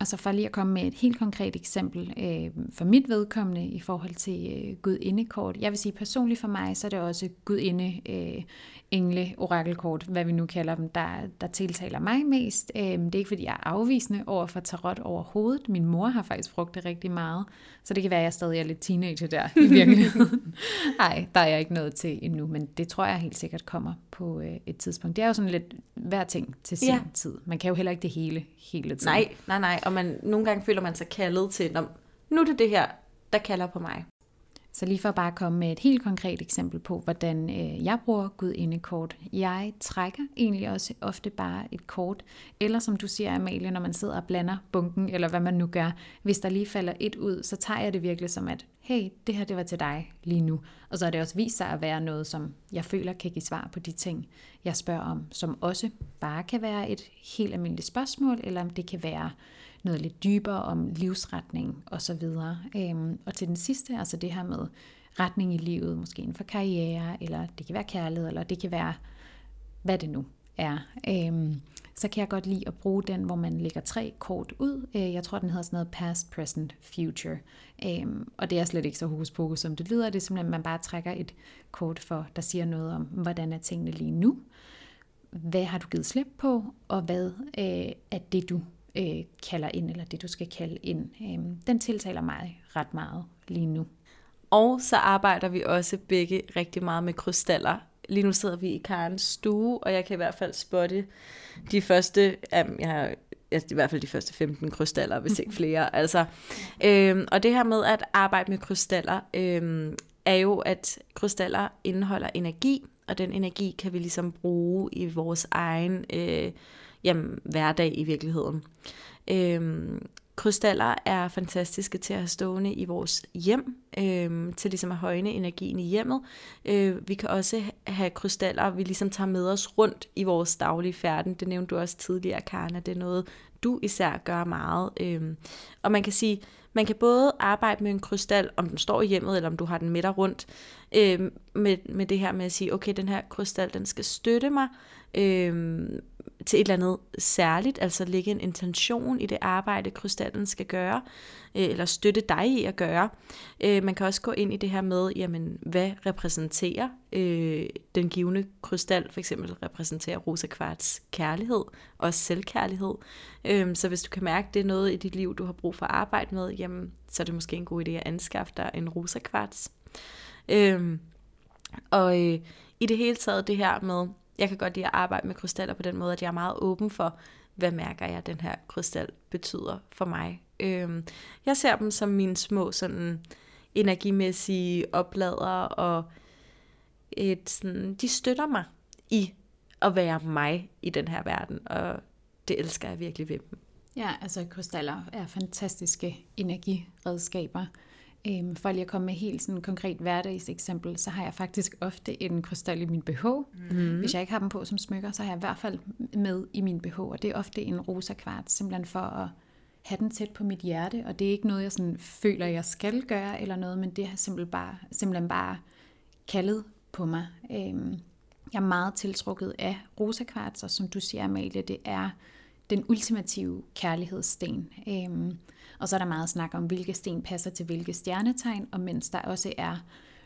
Og så for lige at komme med et helt konkret eksempel øh, for mit vedkommende i forhold til øh, gudindekort. Jeg vil sige personligt for mig, så er det også gudinde øh, engle, orakelkort, hvad vi nu kalder dem, der, der tiltaler mig mest. Øh, det er ikke fordi, jeg er afvisende over for tarot overhovedet. Min mor har faktisk brugt det rigtig meget, så det kan være, at jeg stadig er lidt teenager der i virkeligheden. Nej, der er jeg ikke nået til endnu, men det tror jeg helt sikkert kommer på øh, et tidspunkt. Det er jo sådan lidt hver ting til sin ja. tid. Man kan jo heller ikke det hele hele tiden. Nej, nej, nej. Og man, nogle gange føler man sig kaldet til, nu er det det her, der kalder på mig. Så lige for bare komme med et helt konkret eksempel på, hvordan øh, jeg bruger Gud inde kort. Jeg trækker egentlig også ofte bare et kort, eller som du siger Amalie, når man sidder og blander bunken, eller hvad man nu gør, hvis der lige falder et ud, så tager jeg det virkelig som at, hey, det her det var til dig lige nu. Og så har det også vist sig at være noget, som jeg føler kan give svar på de ting, jeg spørger om, som også bare kan være et helt almindeligt spørgsmål, eller om det kan være noget lidt dybere om livsretning osv. Øhm, og til den sidste, altså det her med retning i livet, måske inden for karriere, eller det kan være kærlighed, eller det kan være, hvad det nu er. Øhm, så kan jeg godt lide at bruge den, hvor man lægger tre kort ud. Øh, jeg tror, den hedder sådan noget past, present, future. Øhm, og det er slet ikke så hokus pokus, som det lyder. Det er simpelthen, at man bare trækker et kort for, der siger noget om, hvordan er tingene lige nu. Hvad har du givet slip på, og hvad øh, er det, du øh, kalder ind, eller det du skal kalde ind, øh, den tiltaler mig ret meget lige nu. Og så arbejder vi også begge rigtig meget med krystaller. Lige nu sidder vi i Karens stue, og jeg kan i hvert fald spotte de første, um, jeg har altså i hvert fald de første 15 krystaller, hvis ikke flere. altså, øhm, og det her med at arbejde med krystaller, øhm, er jo, at krystaller indeholder energi, og den energi kan vi ligesom bruge i vores egen øh, jamen, hverdag i virkeligheden. Øhm, krystaller er fantastiske til at have stående i vores hjem, øhm, til ligesom at højne energien i hjemmet. Øh, vi kan også have krystaller, vi ligesom tager med os rundt i vores daglige færden. Det nævnte du også tidligere, Karna. Det er noget, du især gør meget. Øhm, og man kan sige, man kan både arbejde med en krystal, om den står i hjemmet, eller om du har den med dig rundt, øh, med, med det her med at sige, okay, den her krystal, den skal støtte mig øh, til et eller andet særligt, altså lægge en intention i det arbejde, krystallen skal gøre, øh, eller støtte dig i at gøre. Øh, man kan også gå ind i det her med, jamen, hvad repræsenterer øh, den givende krystal, for eksempel repræsenterer rosa kvarts kærlighed, og selvkærlighed. Øh, så hvis du kan mærke, at det er noget i dit liv, du har brug for at arbejde med, jamen, så er det måske en god idé at anskaffe dig en rosa kvarts. Øh, og øh, i det hele taget det her med, jeg kan godt lide at arbejde med krystaller på den måde, at jeg er meget åben for, hvad mærker jeg, den her krystal betyder for mig. Øhm, jeg ser dem som mine små sådan, energimæssige oplader, og et sådan, de støtter mig i at være mig i den her verden, og det elsker jeg virkelig ved dem. Ja, altså krystaller er fantastiske energiredskaber. Øhm, for lige at komme med helt sådan konkret hverdagseksempel, så har jeg faktisk ofte en krystal i min BH. Mm. Hvis jeg ikke har dem på som smykker, så har jeg i hvert fald med i min BH, og det er ofte en rosa kvart, simpelthen for at have den tæt på mit hjerte, og det er ikke noget, jeg sådan føler, jeg skal gøre eller noget, men det har simpelthen bare, simpelthen bare kaldet på mig. Øhm, jeg er meget tiltrukket af rosa kvarts, og som du siger, Amalie, det er den ultimative kærlighedssten. Øhm, og så er der meget snak om, hvilke sten passer til hvilke stjernetegn, og mens der også er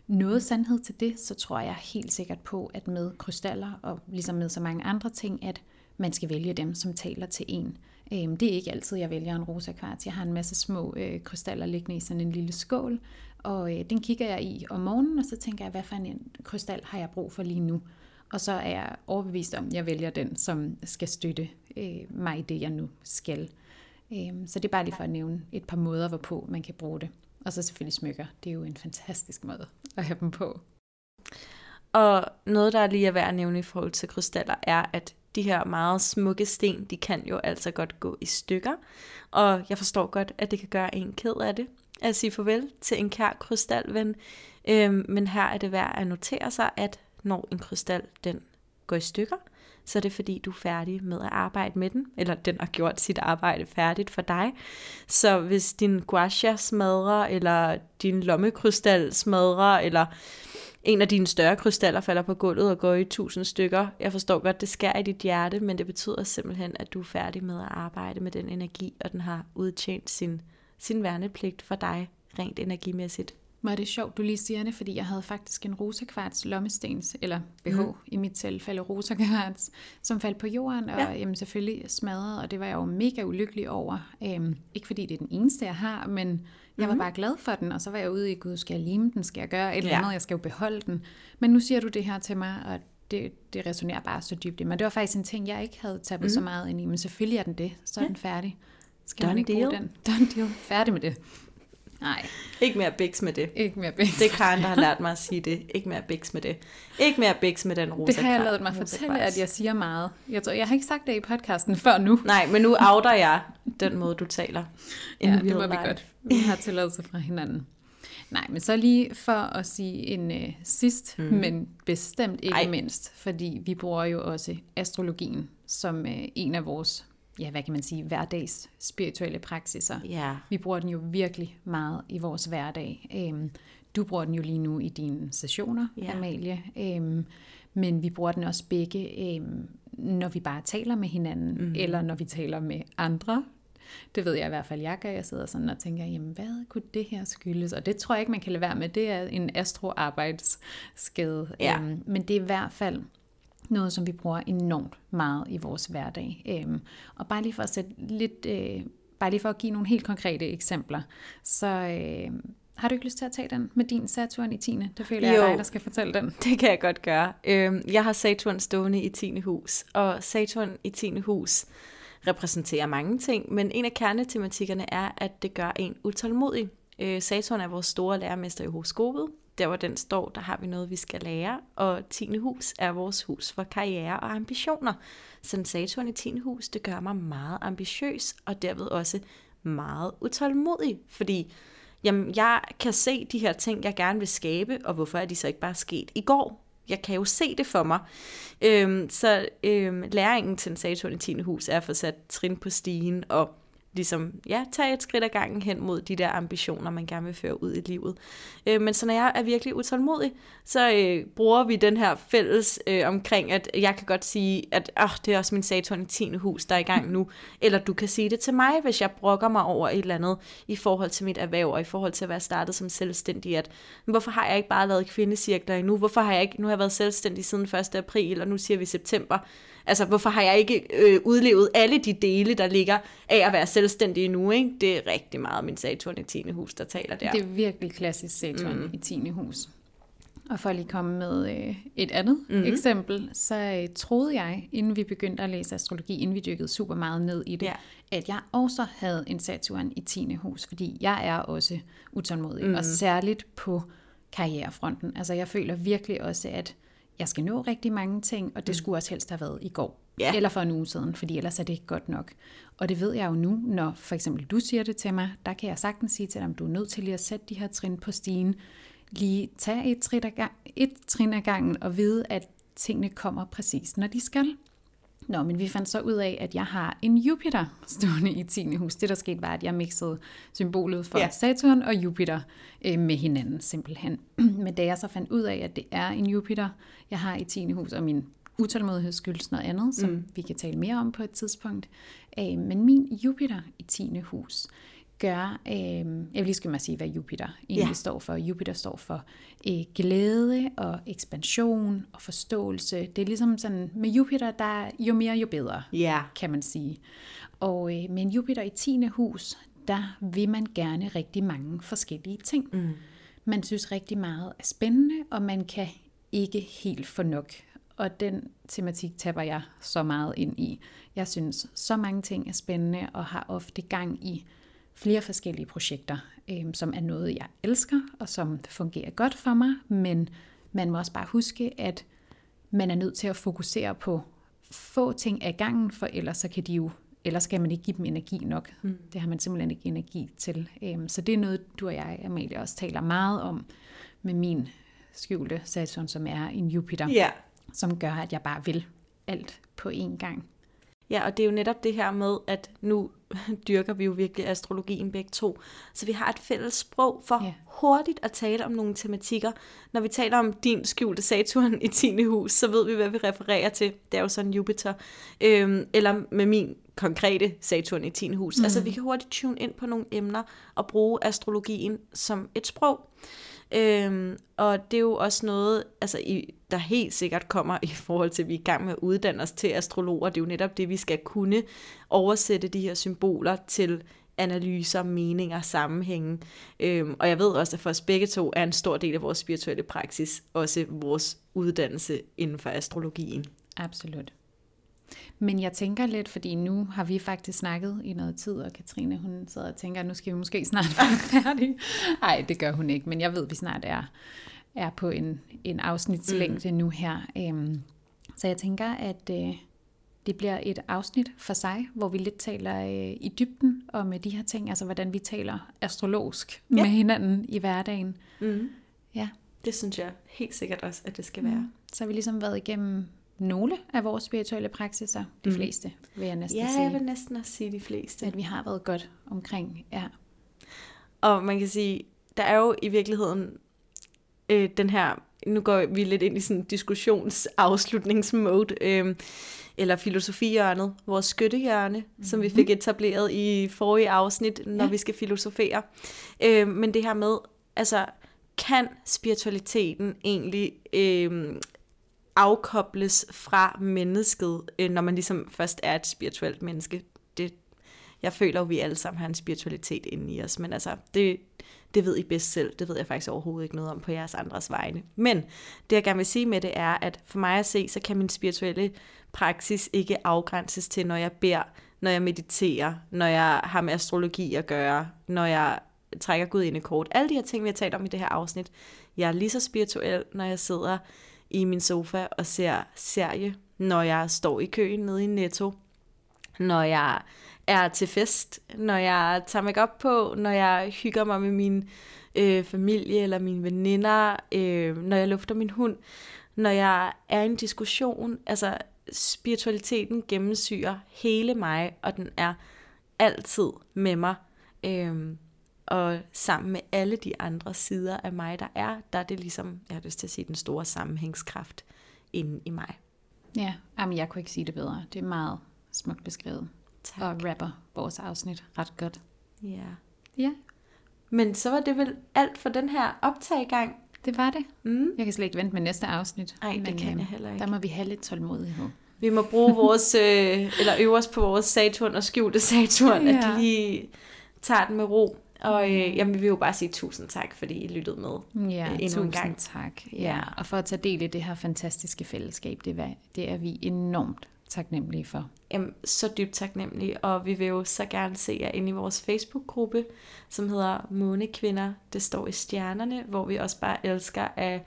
noget sandhed til det, så tror jeg helt sikkert på, at med krystaller, og ligesom med så mange andre ting, at man skal vælge dem, som taler til en. Øhm, det er ikke altid, jeg vælger en rosa kvarts. Jeg har en masse små øh, krystaller liggende i sådan en lille skål, og øh, den kigger jeg i om morgenen, og så tænker jeg, hvad for en krystal har jeg brug for lige nu? Og så er jeg overbevist om, at jeg vælger den, som skal støtte øh, mig i det, jeg nu skal. Øh, så det er bare lige for at nævne et par måder, hvorpå man kan bruge det. Og så selvfølgelig smykker. Det er jo en fantastisk måde at have dem på. Og noget, der er lige er værd at nævne i forhold til krystaller, er, at de her meget smukke sten, de kan jo altså godt gå i stykker. Og jeg forstår godt, at det kan gøre en ked af det at sige farvel til en kær krystalven. Øhm, men her er det værd at notere sig, at når en krystal den går i stykker, så er det fordi, du er færdig med at arbejde med den, eller den har gjort sit arbejde færdigt for dig. Så hvis din guasha smadrer, eller din lommekrystal smadrer, eller en af dine større krystaller falder på gulvet og går i tusind stykker. Jeg forstår godt, det skærer i dit hjerte, men det betyder simpelthen, at du er færdig med at arbejde med den energi, og den har udtjent sin, sin værnepligt for dig, rent energimæssigt. Hvor er det sjovt, du lige siger det, fordi jeg havde faktisk en rosa kvarts lommestens, eller BH mm. i mit tilfælde rosa kvarts, som faldt på jorden, og ja. jamen, selvfølgelig smadret, og det var jeg jo mega ulykkelig over. Øhm, ikke fordi det er den eneste, jeg har, men jeg var mm. bare glad for den, og så var jeg ude i, gud, skal jeg lime den, skal jeg gøre et eller andet, jeg skal jo beholde den. Men nu siger du det her til mig, og det, det resonerer bare så dybt Men det var faktisk en ting, jeg ikke havde tabt mm. så meget ind i, men selvfølgelig er den det, så er ja. den færdig. Skal Done man ikke deal. bruge den? Done deal. Færdig med det. Nej. Ikke mere biks med det. Ikke mere biks. Det er Karen, der har lært mig at sige det. Ikke mere biks med det. Ikke mere biks med den rosa Det har jeg lavet mig fortælle, at jeg siger meget. Jeg, tror, jeg har ikke sagt det i podcasten før nu. Nej, men nu outer jeg den måde, du taler. Ja, det må vi godt. Vi har tilladelse fra hinanden. Nej, men så lige for at sige en uh, sidst, mm. men bestemt ikke Ej. mindst, fordi vi bruger jo også astrologien som uh, en af vores ja, hvad kan man sige, hverdags spirituelle praksiser. Ja. Vi bruger den jo virkelig meget i vores hverdag. Øhm, du bruger den jo lige nu i dine sessioner, ja. Amalie. Øhm, men vi bruger den også begge, øhm, når vi bare taler med hinanden, mm. eller når vi taler med andre. Det ved jeg i hvert fald, jeg gør. Jeg sidder sådan og tænker, jamen hvad kunne det her skyldes? Og det tror jeg ikke, man kan lade være med. Det er en astroarbejdsskade. Ja. Øhm, men det er i hvert fald noget, som vi bruger enormt meget i vores hverdag. Øhm, og bare lige for at sætte lidt, øh, bare lige for at give nogle helt konkrete eksempler, så øh, har du ikke lyst til at tage den med din Saturn i 10. Det føler jeg, jo, dig, der skal fortælle den. det kan jeg godt gøre. Øhm, jeg har Saturn stående i 10. hus, og Saturn i 10. hus repræsenterer mange ting, men en af kernetematikkerne er, at det gør en utålmodig. Øh, Saturn er vores store lærermester i horoskopet, der hvor den står, der har vi noget, vi skal lære, og 10. hus er vores hus for karriere og ambitioner. Så Saturn i 10. hus, det gør mig meget ambitiøs, og derved også meget utålmodig, fordi jamen, jeg kan se de her ting, jeg gerne vil skabe, og hvorfor er de så ikke bare sket i går? Jeg kan jo se det for mig. Øhm, så øhm, læringen til Saturn i 10. hus er at få sat trin på stigen, og ligesom, ja, tage et skridt ad gangen hen mod de der ambitioner, man gerne vil føre ud i livet. Øh, men så når jeg er virkelig utålmodig, så øh, bruger vi den her fælles øh, omkring, at jeg kan godt sige, at øh, det er også min Saturn i 10. hus, der er i gang nu. Eller du kan sige det til mig, hvis jeg brokker mig over et eller andet i forhold til mit erhverv, og i forhold til at være startet som selvstændig, at hvorfor har jeg ikke bare lavet kvindecirkler endnu? Hvorfor har jeg ikke, nu har jeg været selvstændig siden 1. april, og nu siger vi september. Altså, hvorfor har jeg ikke øh, udlevet alle de dele, der ligger af at være selvstændig nu, ikke? Det er rigtig meget min Saturn i 10. hus, der taler der. Det er virkelig klassisk Saturn mm. i 10. hus. Og for at lige komme med øh, et andet mm-hmm. eksempel, så øh, troede jeg, inden vi begyndte at læse astrologi, inden vi dykkede super meget ned i det, ja. at jeg også havde en Saturn i 10. hus, fordi jeg er også utålmodig, mm. og særligt på karrierefronten. Altså jeg føler virkelig også, at jeg skal nå rigtig mange ting, og det mm. skulle også helst have været i går. Ja. Eller for en uge siden, fordi ellers er det ikke godt nok. Og det ved jeg jo nu, når for eksempel du siger det til mig, der kan jeg sagtens sige til dig, at du er nødt til lige at sætte de her trin på stigen, lige tage et trin, ad gang, et trin ad gangen og vide, at tingene kommer præcis, når de skal. Nå, men vi fandt så ud af, at jeg har en Jupiter stående i 10. hus. Det, der skete, var, at jeg mixede symbolet for ja. Saturn og Jupiter øh, med hinanden, simpelthen. men da jeg så fandt ud af, at det er en Jupiter, jeg har i 10. hus, og min utålmodighed skyldes noget andet, som mm. vi kan tale mere om på et tidspunkt. Øh, men min Jupiter i 10. hus, gør, øh, jeg vil lige skal mig sige, hvad Jupiter egentlig ja. står for. Jupiter står for øh, glæde og ekspansion og forståelse. Det er ligesom sådan, med Jupiter, der er jo mere, jo bedre, ja. kan man sige. Og øh, med en Jupiter i 10. hus, der vil man gerne rigtig mange forskellige ting. Mm. Man synes rigtig meget er spændende, og man kan ikke helt få nok. Og den tematik taber jeg så meget ind i. Jeg synes, så mange ting er spændende, og har ofte gang i flere forskellige projekter, øh, som er noget, jeg elsker, og som fungerer godt for mig, men man må også bare huske, at man er nødt til at fokusere på få ting af gangen, for ellers så kan de jo ellers skal man ikke give dem energi nok. Mm. Det har man simpelthen ikke energi til. Øhm, så det er noget, du og jeg, Amalie, også taler meget om med min skjulte Saturn, som er en Jupiter, yeah. som gør, at jeg bare vil alt på én gang. Ja, og det er jo netop det her med, at nu dyrker vi jo virkelig astrologien begge to. Så vi har et fælles sprog for ja. hurtigt at tale om nogle tematikker. Når vi taler om din skjulte Saturn i 10. hus, så ved vi, hvad vi refererer til. Det er jo sådan Jupiter. Øhm, eller med min konkrete Saturn i 10. hus. Mm. Altså vi kan hurtigt tune ind på nogle emner og bruge astrologien som et sprog. Øhm, og det er jo også noget, altså, i, der helt sikkert kommer i forhold til, at vi er i gang med at uddanne os til astrologer. Det er jo netop det, vi skal kunne oversætte de her symboler til analyser, meninger, sammenhænge. Øhm, og jeg ved også, at for os begge to er en stor del af vores spirituelle praksis også vores uddannelse inden for astrologien. Absolut. Men jeg tænker lidt, fordi nu har vi faktisk snakket i noget tid, og Katrine hun sidder og tænker, at nu skal vi måske snart være færdige. Nej, det gør hun ikke, men jeg ved, at vi snart er, er på en, en afsnitslængde mm. nu her. Øhm, så jeg tænker, at øh, det bliver et afsnit for sig, hvor vi lidt taler øh, i dybden om de her ting, altså hvordan vi taler astrologisk ja. med hinanden i hverdagen. Mm. Ja. Det synes jeg helt sikkert også, at det skal mm. være. Så har vi ligesom været igennem nogle af vores spirituelle praksiser, de mm. fleste, vil jeg næsten ja, sige. Ja, jeg vil næsten også sige de fleste. At vi har været godt omkring, ja. Og man kan sige, der er jo i virkeligheden øh, den her, nu går vi lidt ind i sådan en diskussionsafslutningsmode, øh, eller filosofihjørnet, vores skyttehjørne, mm-hmm. som vi mhm. fik etableret i forrige afsnit, når ja. vi skal filosofere. Øh, men det her med, altså, kan spiritualiteten egentlig øh, afkobles fra mennesket, øh, når man ligesom først er et spirituelt menneske. Det, jeg føler jo, at vi alle sammen har en spiritualitet inde i os, men altså, det, det ved I bedst selv. Det ved jeg faktisk overhovedet ikke noget om på jeres andres vegne. Men det, jeg gerne vil sige med det, er, at for mig at se, så kan min spirituelle praksis ikke afgrænses til, når jeg beder, når jeg mediterer, når jeg har med astrologi at gøre, når jeg trækker Gud ind i kort. Alle de her ting, vi har talt om i det her afsnit. Jeg er lige så spirituel, når jeg sidder i min sofa og ser serie, når jeg står i køen nede i Netto, når jeg er til fest, når jeg tager mig op på, når jeg hygger mig med min øh, familie eller mine veninder, øh, når jeg lufter min hund, når jeg er i en diskussion. Altså, spiritualiteten gennemsyrer hele mig, og den er altid med mig. Øh, og sammen med alle de andre sider af mig, der er, der er det ligesom, jeg har lyst til at sige, den store sammenhængskraft inde i mig. Ja, jamen jeg kunne ikke sige det bedre. Det er meget smukt beskrevet. Tak. Og rapper vores afsnit ret godt. Ja. Ja. Men så var det vel alt for den her optagegang. Det var det. Mm. Jeg kan slet ikke vente med næste afsnit. Nej, det kan jeg øh, heller ikke. Der må vi have lidt tålmodighed. Vi må bruge vores, øh, eller øve os på vores Saturn og skjulte Saturn, ja. at de lige tager den med ro. Og øh, jamen, vi vil jo bare sige tusind tak, fordi I lyttede med ja, øh, endnu tusind en gang. tak. Ja. Og for at tage del i det her fantastiske fællesskab, det er, det er vi enormt taknemmelige for. Jamen, så dybt taknemmelige, og vi vil jo så gerne se jer inde i vores Facebook-gruppe, som hedder Månekvinder, det står i stjernerne, hvor vi også bare elsker at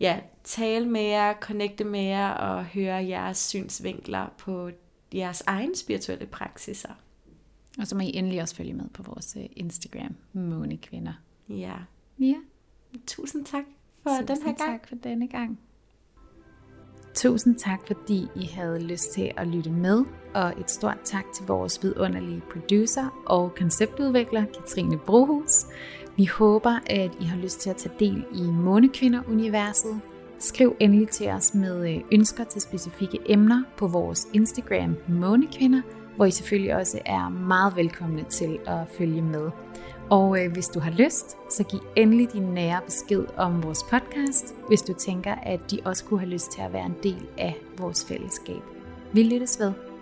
ja, tale med jer, connecte med jer og høre jeres synsvinkler på jeres egen spirituelle praksiser. Og så må I endelig også følge med på vores øh, Instagram, Månekvinder. Ja. Ja. Tusind tak for Tusind den her gang. tak for denne gang. Tusind tak, fordi I havde lyst til at lytte med, og et stort tak til vores vidunderlige producer og konceptudvikler, Katrine Brohus. Vi håber, at I har lyst til at tage del i Månekvinder-universet. Skriv endelig til os med øh, ønsker til specifikke emner på vores Instagram Månekvinder, hvor I selvfølgelig også er meget velkomne til at følge med. Og øh, hvis du har lyst, så giv endelig din nære besked om vores podcast, hvis du tænker, at de også kunne have lyst til at være en del af vores fællesskab. Vi lyttes ved.